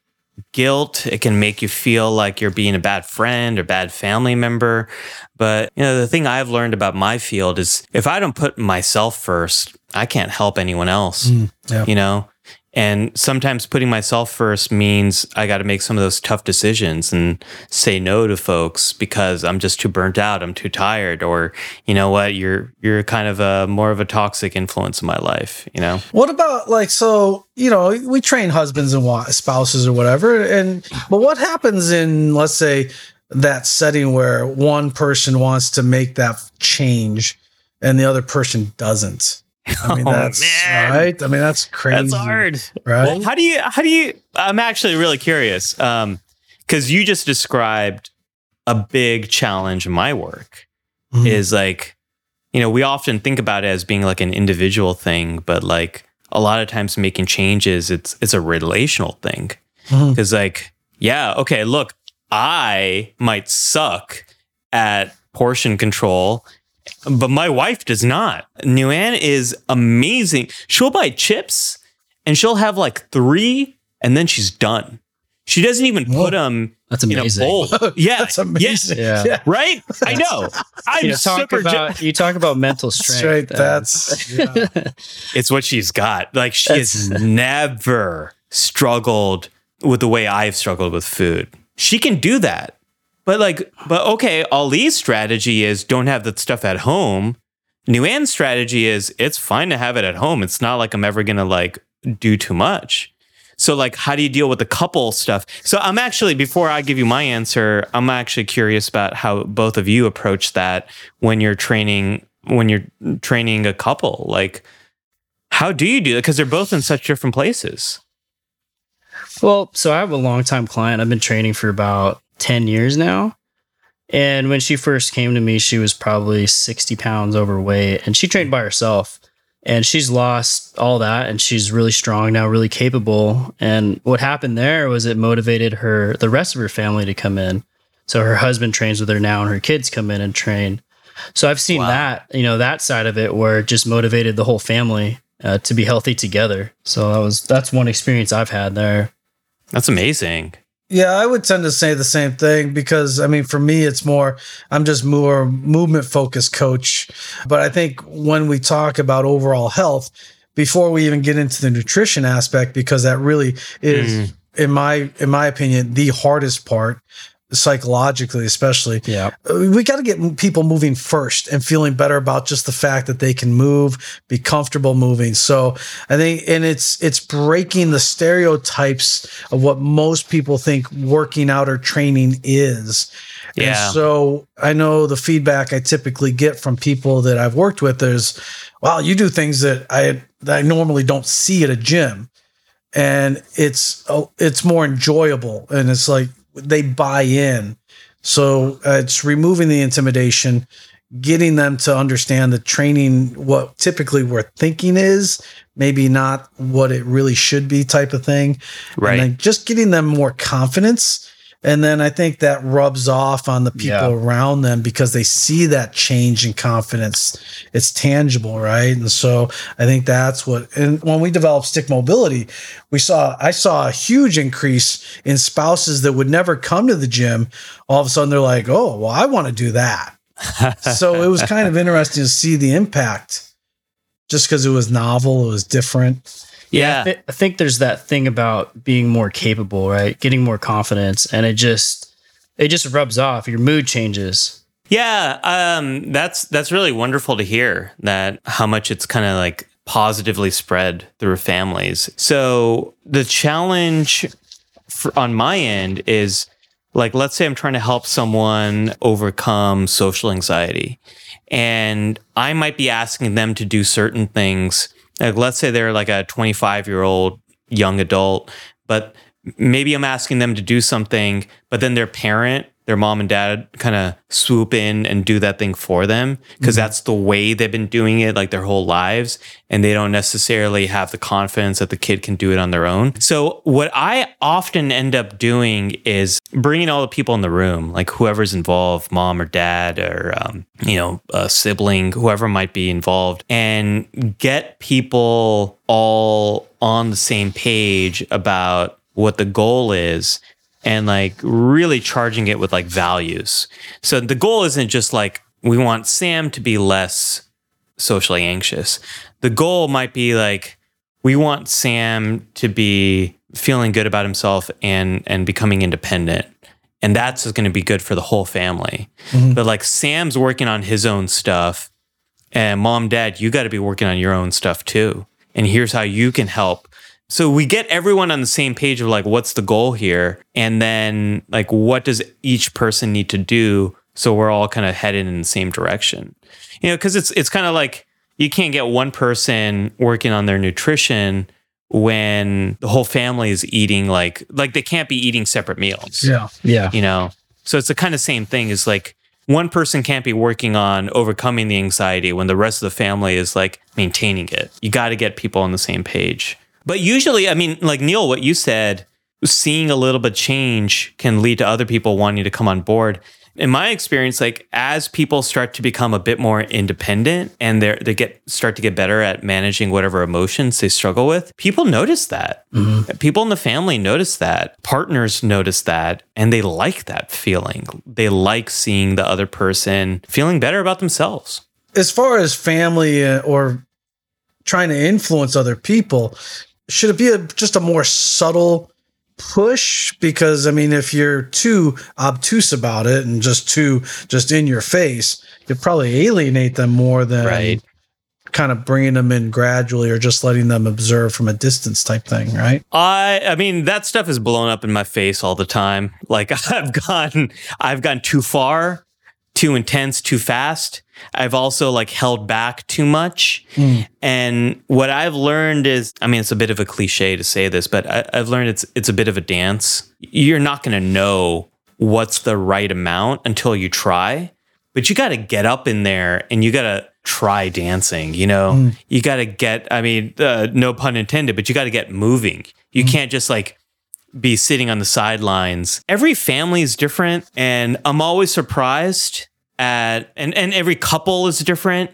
guilt. It can make you feel like you're being a bad friend or bad family member. But, you know, the thing I've learned about my field is if I don't put myself first, I can't help anyone else, mm, yeah. you know? And sometimes putting myself first means I got to make some of those tough decisions and say no to folks because I'm just too burnt out. I'm too tired, or you know what, you're you're kind of a more of a toxic influence in my life. You know, what about like so you know we train husbands and spouses or whatever and but what happens in let's say that setting where one person wants to make that change and the other person doesn't i mean Oh, that's man. right i mean that's crazy that's hard. right Well, how do you how do you I'm actually really curious um cuz you just described a big challenge in my work Mhm. is like you know, we often think about it as being like an individual thing, but like a lot of times making changes it's it's a relational thing. Mhm. Cuz like yeah, okay, look, I might suck at portion control but my wife does not. Nguyen is amazing. She'll buy chips and she'll have like three and then she's done. She doesn't even Whoa. put them That's in a amazing. bowl. Yeah. that's amazing Yeah. yeah. Right? I know. I'm You talk super ge- about you talk about mental strength. straight that's yeah. It's what she's got. Like she has never struggled with the way I've struggled with food. She can do that. But like, but okay, Ali's strategy is don't have the stuff at home. Nguyen's strategy is it's fine to have it at home. It's not like I'm ever gonna like do too much. So like how do you deal with the couple stuff? So I'm actually before I give you my answer, I'm actually curious about how both of you approach that when you're training when you're training a couple. Like how do you do it? Because they're both in such different places. Well, so I have a long time client. I've been training for about 10 years now. And when she first came to me, she was probably 60 pounds overweight and she trained by herself. And she's lost all that and she's really strong now, really capable. And what happened there was it motivated her, the rest of her family to come in. So her husband trains with her now and her kids come in and train. So I've seen Wow. that, you know, that side of it where it just motivated the whole family uh, to be healthy together. So that was, that's one experience I've had there. That's amazing. Yeah, I would tend to say the same thing because I mean, for me, it's more, I'm just more movement focused coach. But I think when we talk about overall health, before we even get into the nutrition aspect, because that really is, mm. in my, in my opinion, the hardest part psychologically, especially Yeah. we got to get people moving first and feeling better about just the fact that they can move be comfortable moving so i think and it's it's breaking the stereotypes of what most people think working out or training is Yeah. and so i know the feedback i typically get from people that i've worked with is wow you do things that i that i normally don't see at a gym and it's oh, it's more enjoyable and it's like they buy in so uh, it's removing the intimidation getting them to understand that training what typically we're thinking is maybe not what it really should be type of thing Right. and then just getting them more confidence And then I think that rubs off on the people Yeah. around them because they see that change in confidence. It's tangible, right? And so I think that's what, and when we developed stick mobility, we saw, I saw a huge increase in spouses that would never come to the gym. All of a sudden they're like, oh, well, I want to do that. so it was kind of interesting to see the impact just because it was novel, it was different. Yeah. I, thi- I think there's that thing about being more capable, right? Getting more confidence, and it just it just rubs off. Your mood changes. Yeah, um, that's that's really wonderful to hear that how much it's kind of like positively spread through families. So the challenge for, on my end is like let's say I'm trying to help someone overcome social anxiety and I might be asking them to do certain things. Like let's say they're like a 25 year old young adult, but maybe I'm asking them to do something, but then their parent, their mom and dad kind of swoop in and do that thing for them because that's the way they've been doing it like their whole lives. And they don't necessarily have the confidence that the kid can do it on their own. So, what I often end up doing is bringing all the people in the room, like whoever's involved, mom or dad, or, um, you know, a sibling, whoever might be involved, and get people all on the same page about what the goal is and like really charging it with like values. So the goal isn't just like we want Sam to be less socially anxious. The goal might be like we want Sam to be feeling good about himself and and becoming independent. And that's going to be good for the whole family. Mm-hmm. But like Sam's working on his own stuff and mom dad you got to be working on your own stuff too. And here's how you can help so we get everyone on the same page of like, what's the goal here? And then like, what does each person need to do? So we're all kind of headed in the same direction, you know, cause it's, it's kind of like you can't get one person working on their nutrition when the whole family is eating like, like they can't be eating separate meals Yeah. Yeah. you know so it's the kind of same thing is like one person can't be working on overcoming the anxiety when the rest of the family is like maintaining it you got to get people on the same page but usually i mean like neil what you said seeing a little bit change can lead to other people wanting to come on board. In my experience like as people start to become a bit more independent and they they get start to get better at managing whatever emotions they struggle with people notice that. People in the family notice that. Partners notice that. And they like that feeling. They like seeing the other person feeling better about themselves. As far as family uh, or trying to influence other people, should it be a, just a more subtle push? Because I mean, if you're too obtuse about it and just too just in your face, you'll probably alienate them more than Right. kind of bringing them in gradually or just letting them observe from a distance type thing, right? I I mean that stuff is blown up in my face all the time. Like I've gone I've gone too far, too intense, too fast. I've also like held back too much. Hmm. And what I've learned is I mean it's a bit of a cliche to say this, but I, I've learned it's it's a bit of a dance. You're not gonna know what's the right amount until you try. But you gotta get up in there and you gotta try dancing, you know? Hmm. You gotta get I mean, uh, no pun intended, but you gotta get moving. You hmm. can't just like be sitting on the sidelines. Every family is different, and I'm always surprised at and and every couple is different.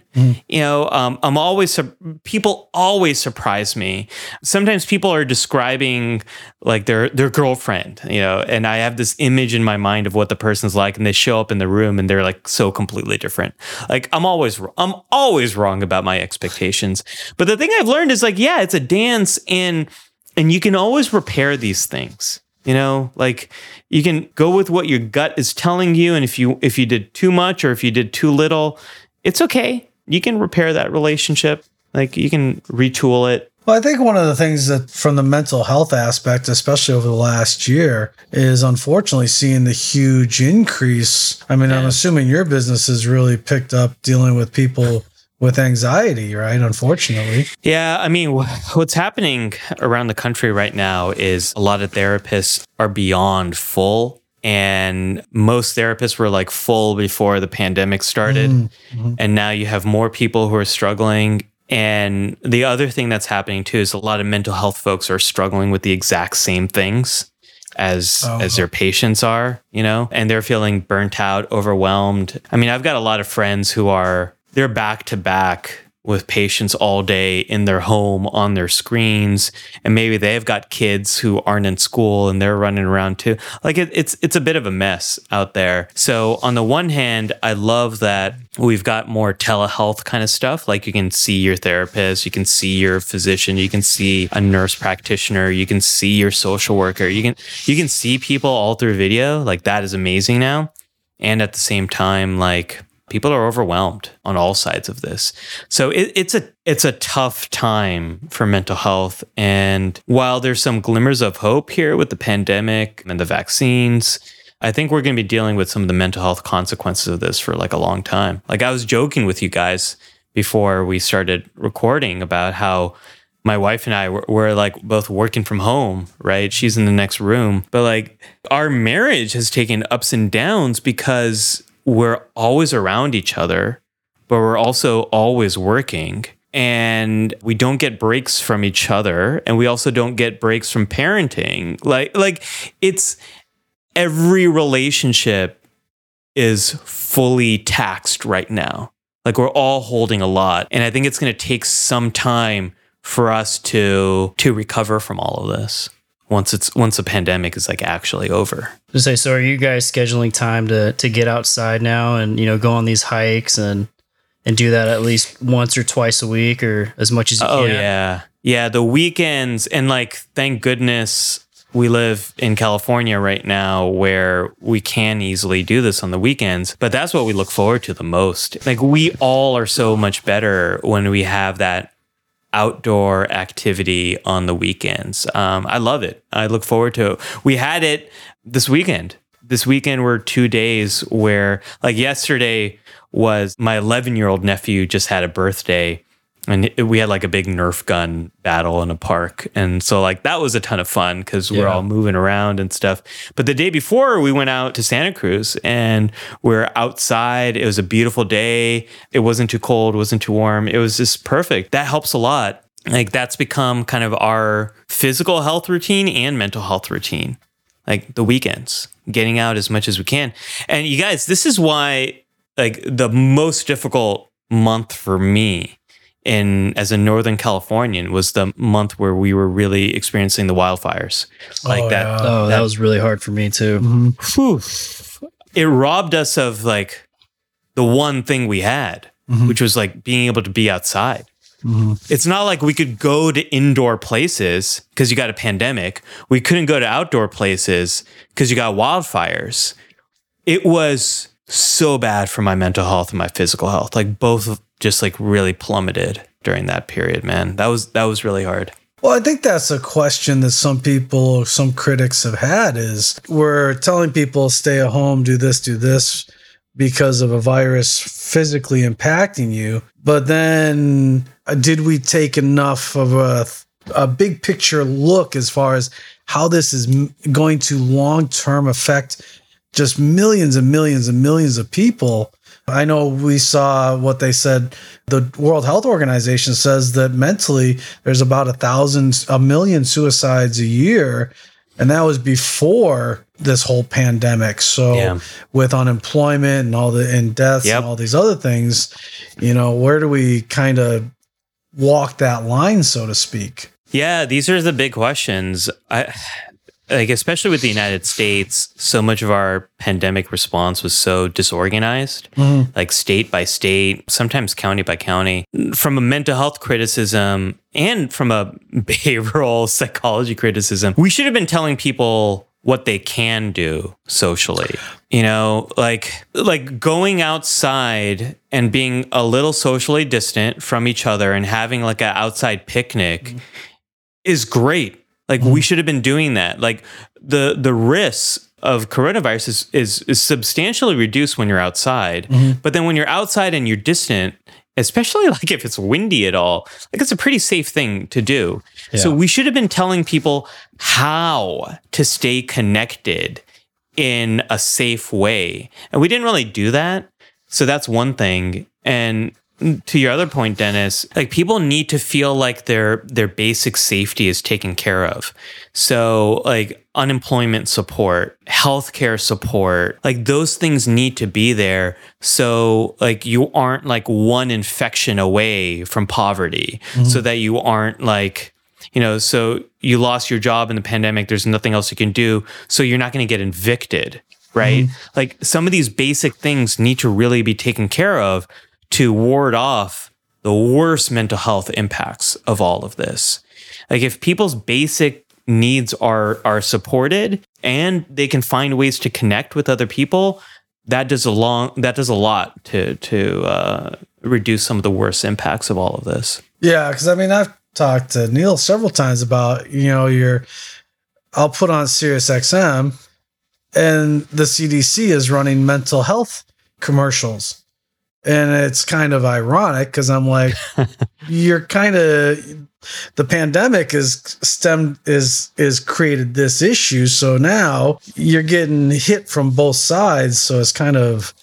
You know, um, I'm always people always surprise me. Sometimes people are describing like their their girlfriend, you know, and I have this image in my mind of what the person's like, and they show up in the room and they're like so completely different. Like I'm always I'm always wrong about my expectations. But the thing I've learned is like, yeah, it's a dance and and you can always repair these things you know like you can go with what your gut is telling you and if you if you did too much or if you did too little it's okay. You can repair that relationship. Like you can retool it. Well, I think one of the things that from the mental health aspect, especially over the last year, is unfortunately seeing the huge increase. I mean, I'm assuming your business has really picked up dealing with people with anxiety, right? Unfortunately. Yeah, I mean, what's happening around the country right now is a lot of therapists are beyond full. And most therapists were like full before the pandemic started. Mm, mm-hmm. And now you have more people who are struggling. And the other thing that's happening too is a lot of mental health folks are struggling with the exact same things. as Oh. as their patients are, you know, and they're feeling burnt out, overwhelmed. I mean, I've got a lot of friends who are they're back to back with patients all day in their home on their screens. And maybe they've got kids who aren't in school and they're running around too. Like it, it's it's a bit of a mess out there. So on the one hand i love that we've got more telehealth kind of stuff. Like you can see your therapist you can see your physician you can see a nurse practitioner you can see your social worker. You can you can see people all through video. Like that is amazing now. And at the same time like people are overwhelmed on all sides of this so it, it's a it's a tough time for mental health and while there's some glimmers of hope here with the pandemic and the vaccines i think we're going to be dealing with some of the mental health consequences of this for like a long time like i was joking with you guys before we started recording about how my wife and I were, were like both working from home, right? She's in the next room. But like our marriage has taken ups and downs because we're always around each other, but we're also always working. And we don't get breaks from each other. And we also don't get breaks from parenting. Like, like it's every relationship is fully taxed right now. Like we're all holding a lot. And I think it's going to take some time for us to to recover from all of this once it's once the pandemic is like actually over. To say, so are you guys scheduling time to to get outside now and you know go on these hikes and and do that at least once or twice a week or as much as you Oh can? Oh yeah. Yeah, the weekends and like thank goodness we live in California right now where we can easily do this on the weekends, but that's what we look forward to the most. Like we all are so much better when we have that outdoor activity on the weekends. Um, I love it. I look forward to it. We had it this weekend. This weekend were two days where, like yesterday, was my 11 year old nephew just had a birthday and it- we had like a big Nerf gun battle in a park. And so, like, that was a ton of fun because we're all moving around and stuff. But the day before, we went out to Santa Cruz and we're outside. It was a beautiful day. It wasn't too cold, wasn't too warm. It was just perfect. That helps a lot. Like, that's become kind of our physical health routine and mental health routine. Like, the weekends, getting out as much as we can. And you guys, this is why, like, the most difficult month for me in as a northern californian was the month where we were really experiencing the wildfires like Oh, that yeah. Oh, that, That- was really hard for me too. Mhm. it robbed us of like the one thing we had Mhm. which was like being able to be outside Mhm. it's not like we could go to indoor places because you got a pandemic we couldn't go to outdoor places because you got wildfires it was so bad for my mental health and my physical health like both just like really plummeted during that period man that was that was really hard Well, I think that's a question that some people, some critics have had is we're telling people stay at home, do this, do this because of a virus physically impacting you. But then uh, did we take enough of a, a big picture look as far as how this is going to long term affect just millions and millions and millions of people? I know we saw what they said. The World Health Organization says that mentally there's about a thousand, a million suicides a year. And that was before this whole pandemic. So Yeah. with unemployment and all the and deaths Yep. and all these other things, you know, where do we kind of walk that line, so to speak? Yeah, these are the big questions. I like especially with the United States, so much of our pandemic response was so disorganized, mm-hmm. like state by state, sometimes county by county. From a mental health criticism and from a behavioral psychology criticism, we should have been telling people what they can do socially. You know, like like going outside and being a little socially distant from each other and having like an outside picnic mm-hmm. is great. Like we mm-hmm. should have been doing that. Like the the risks of coronavirus is, is is substantially reduced when you're outside. Mm-hmm. But then when you're outside and you're distant, especially like if it's windy at all, like it's a pretty safe thing to do. So we should have been telling people how to stay connected in a safe way. And we didn't really do that. So that's one thing. And to your other point, Dennis, like people need to feel like their their basic safety is taken care of. So like unemployment support, healthcare support, like those things need to be there. So like you aren't like one infection away from poverty, mm-hmm. so that you aren't like you know, so you lost your job in the pandemic. There's nothing else you can do. So you're not going to get evicted, right? Mm-hmm. Like some of these basic things need to really be taken care of to ward off the worst mental health impacts of all of this. Like if people's basic needs are are supported and they can find ways to connect with other people, that does a long that does a lot to to uh, reduce some of the worst impacts of all of this. Yeah, because I mean I've talked to Neil several times about you know your I'll put on Sirius XM and the CDC is running mental health commercials and it's kind of ironic because I'm like, you're kind of the pandemic is stemmed is is created this issue. So now you're getting hit from both sides. So it's kind of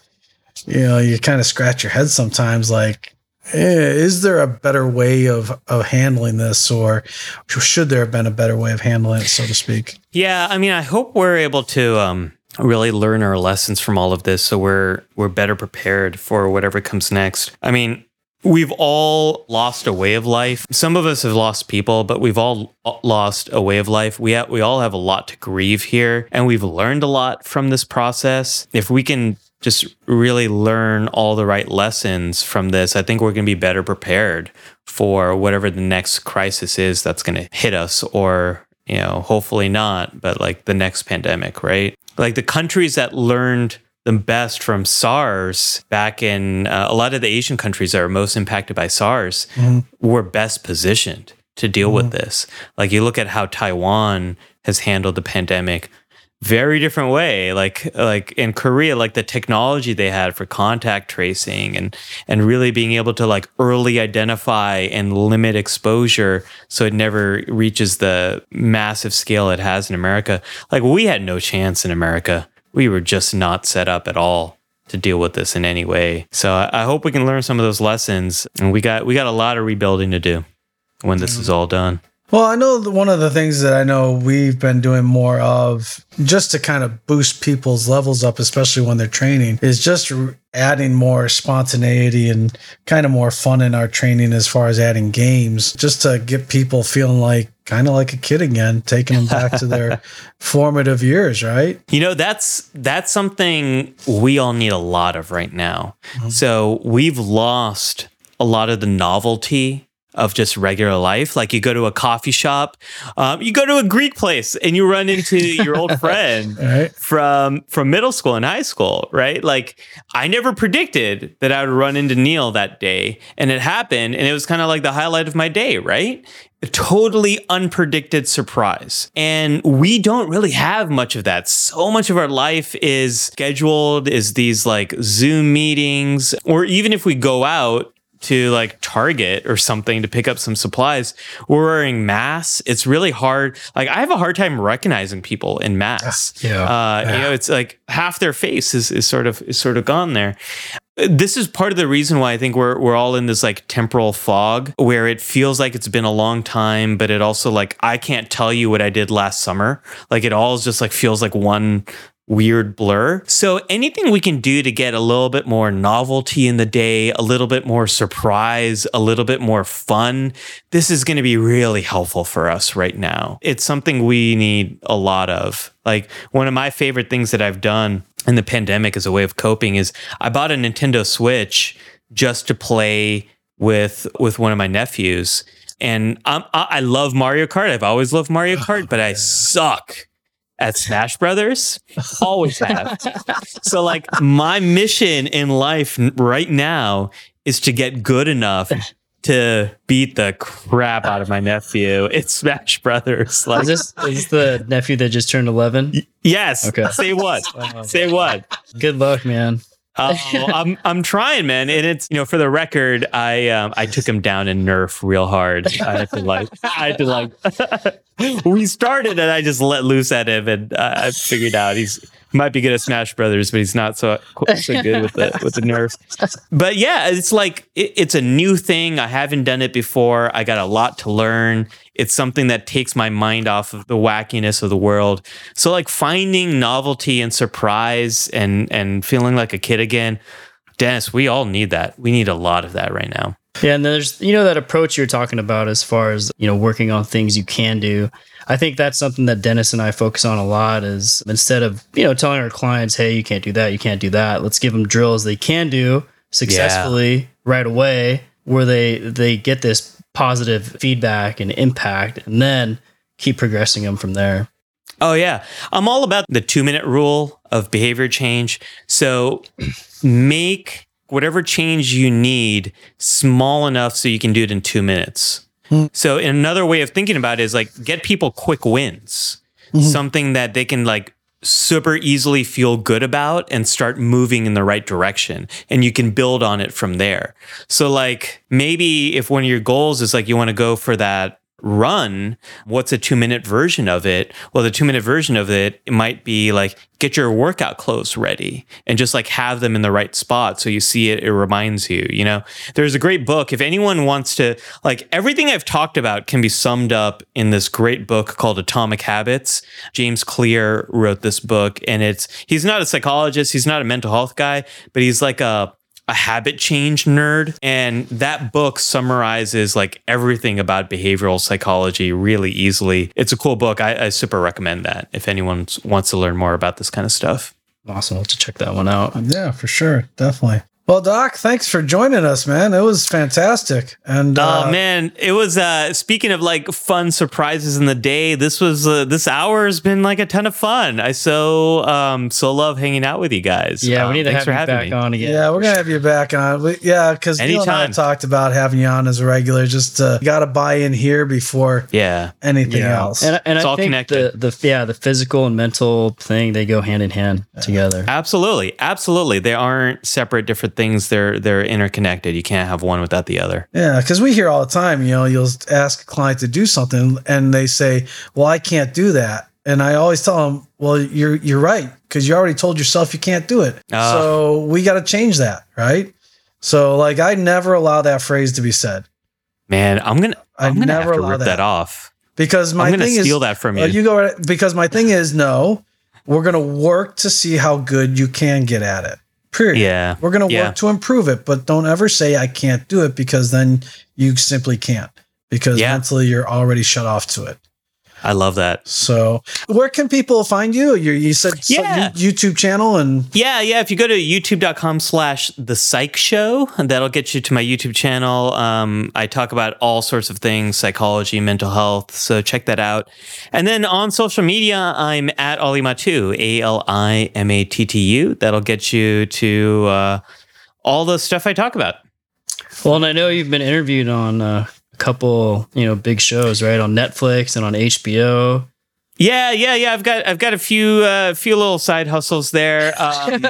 you know you kind of scratch your head sometimes like. Eh, is there a better way of, of handling this or should there have been a better way of handling it so to speak yeah i mean i hope we're able to um, really learn our lessons from all of this so we're we're better prepared for whatever comes next. I mean, we've all lost a way of life. Some of us have lost people, but we've all lost a way of life. We ha- we all have a lot to grieve here and we've learned a lot from this process. If we can just really learn all the right lessons from this, I think we're going to be better prepared for whatever the next crisis is that's going to hit us or you know, hopefully not, but like the next pandemic, right? Like the countries that learned the best from SARS back in uh, a lot of the Asian countries that are most impacted by SARS mm-hmm. were best positioned to deal mm-hmm. with this. Like you look at how Taiwan has handled the pandemic very different way. Like like in korea like the technology they had for contact tracing and and really being able to like early identify and limit exposure so it never reaches the massive scale it has in america. Like we had no chance in america. We were just not set up at all to deal with this in any way. So i, I hope we can learn some of those lessons. And we got we got a lot of rebuilding to do when this mm-hmm. is all done well, I know one of the things that I know we've been doing more of just to kind of boost people's levels up, especially when they're training, is just adding more spontaneity and kind of more fun in our training as far as adding games, just to get people feeling like kind of like a kid again, taking them back to their formative years, right? You know, that's that's something we all need a lot of right now. Mm-hmm. So we've lost a lot of the novelty of just regular life. Like you go to a coffee shop, um, you go to a Greek place, and you run into your old friend right. from from middle school and high school, right? Like I never predicted that I would run into Neil that day, and it happened, and it was kind of like the highlight of my day, right? A totally unpredicted surprise. And we don't really have much of that. So much of our life is scheduled, is these like Zoom meetings, or even if we go out, to like Target or something to pick up some supplies, we're wearing masks. It's really hard. Like I have a hard time recognizing people in masks. Yeah, uh, yeah. you know, it's like half their face is, is sort of is sort of gone there. This is part of the reason why I think we're we're all in this like temporal fog where it feels like it's been a long time, but it also like I can't tell you what I did last summer. Like it all just like feels like one weird blur. So anything we can do to get a little bit more novelty in the day, a little bit more surprise, a little bit more fun, this is going to be really helpful for us right now. It's something we need a lot of. Like one of my favorite things that I've done in the pandemic as a way of coping is I bought a Nintendo Switch just to play with with one of my nephews. And I'm, I love Mario Kart. I've always loved Mario oh, Kart, but I suck at Smash Brothers. Always have. so, like, my mission in life right now is to get good enough to beat the crap out of my nephew. It's Smash Brothers. Like, is this, is this the nephew that just turned 11? yes. Okay. Say what? Say what? Good luck, man. Oh, I'm I'm trying, man, and it's you know for the record, I um I took him down in Nerf real hard. I had to like I had to like we started and I just let loose at him, and uh, I figured out he's might be good at Smash Brothers, but he's not so so good with the with the nerf. But yeah, it's like it, it's a new thing. I haven't done it before. I got a lot to learn. It's something that takes my mind off of the wackiness of the world. So like finding novelty and surprise and and feeling like a kid again. Dennis, we all need that. We need a lot of that right now. Yeah, and there's you know that approach you're talking about as far as you know working on things you can do. I think that's something that Dennis and I focus on a lot. Is instead of you know telling our clients, "Hey, you can't do that, you can't do that," let's give them drills they can do successfully yeah. right away, where they they get this positive feedback and impact, and then keep progressing them from there. Oh yeah, I'm all about the two minute rule of behavior change. So make whatever change you need small enough so you can do it in two minutes. Mm-hmm. So another way of thinking about it is like get people quick wins, mm-hmm. something that they can like super easily feel good about and start moving in the right direction and you can build on it from there. So like maybe if one of your goals is like you want to go for that run, what's a two minute version of it? Well, the two minute version of it, it might be like get your workout clothes ready and just like have them in the right spot so you see it, it reminds you. You know, there's a great book. If anyone wants to, like, everything I've talked about can be summed up in this great book called Atomic Habits. James Clear wrote this book, and it's, he's not a psychologist, he's not a mental health guy, but he's like a, a habit change nerd. And that book summarizes like everything about behavioral psychology really easily. It's a cool book. I, I super recommend that if anyone wants to learn more about this kind of stuff. Awesome. To check that one out. Yeah for sure. Definitely well, Doc, thanks for joining us, man. It was fantastic. And oh, uh, man, it was. Uh, speaking of like fun surprises in the day, this was uh, this hour has been like a ton of fun. I so um so love hanging out with you guys. Yeah, um, we need to have you back me. on again. Yeah, we're gonna have you back on. We, yeah, because Neil and I talked about having you on as a regular. Just uh, got to buy in here before yeah anything yeah. else. And, and I all think connected. the the yeah the physical and mental thing they go hand in hand yeah. together. Absolutely, absolutely. They aren't separate different things they're they're interconnected. You can't have one without the other. Yeah, because we hear all the time. You know, you'll ask a client to do something, and they say, "Well, I can't do that." And I always tell them, "Well, you're you're right because you already told yourself you can't do it. Uh, so we got to change that, right?" So, like, I never allow that phrase to be said. Man, I'm gonna I'm I gonna never have to rip that. that off because my thing is steal that from you. Uh, you go because my thing is no. We're gonna work to see how good you can get at it. Period. Yeah. We're going to yeah. work to improve it, but don't ever say I can't do it because then you simply can't because yeah. mentally you're already shut off to it. I love that. So, where can people find you? You, you said yeah. YouTube channel and yeah, yeah. If you go to youtube.com slash the psych show, that'll get you to my YouTube channel. Um, I talk about all sorts of things, psychology, mental health. So check that out. And then on social media, I'm at Ali Mattu, A L I M A T T U. That'll get you to uh, all the stuff I talk about. Well, and I know you've been interviewed on uh, couple, you know, big shows, right? On Netflix and on HBO. Yeah, yeah, yeah. I've got I've got a few uh, few little side hustles there. Um,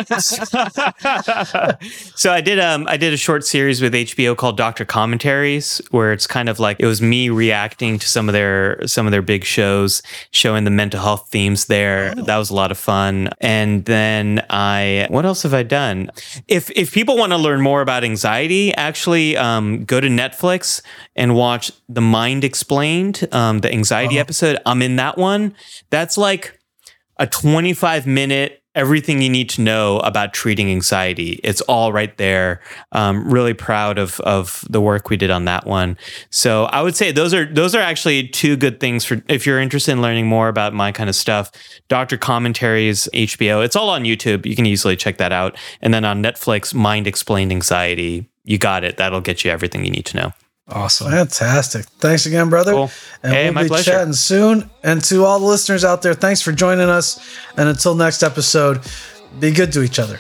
so I did um I did a short series with HBO called Doctor Commentaries, where it's kind of like it was me reacting to some of their some of their big shows, showing the mental health themes there. Oh. That was a lot of fun. And then I what else have I done? If if people want to learn more about anxiety, actually um, go to Netflix and watch The Mind Explained, um, the anxiety oh. episode. I'm in that one that's like a 25 minute everything you need to know about treating anxiety. It's all right there. Um, really proud of of the work we did on that one. So I would say those are those are actually two good things for if you're interested in learning more about my kind of stuff. Doctor Commentaries, HBO. It's all on YouTube. You can easily check that out. And then on Netflix, Mind Explained Anxiety. You got it. That'll get you everything you need to know. Awesome. Fantastic. Thanks again, brother. Cool. And hey, we'll be pleasure. chatting soon. And to all the listeners out there, thanks for joining us. And until next episode, be good to each other.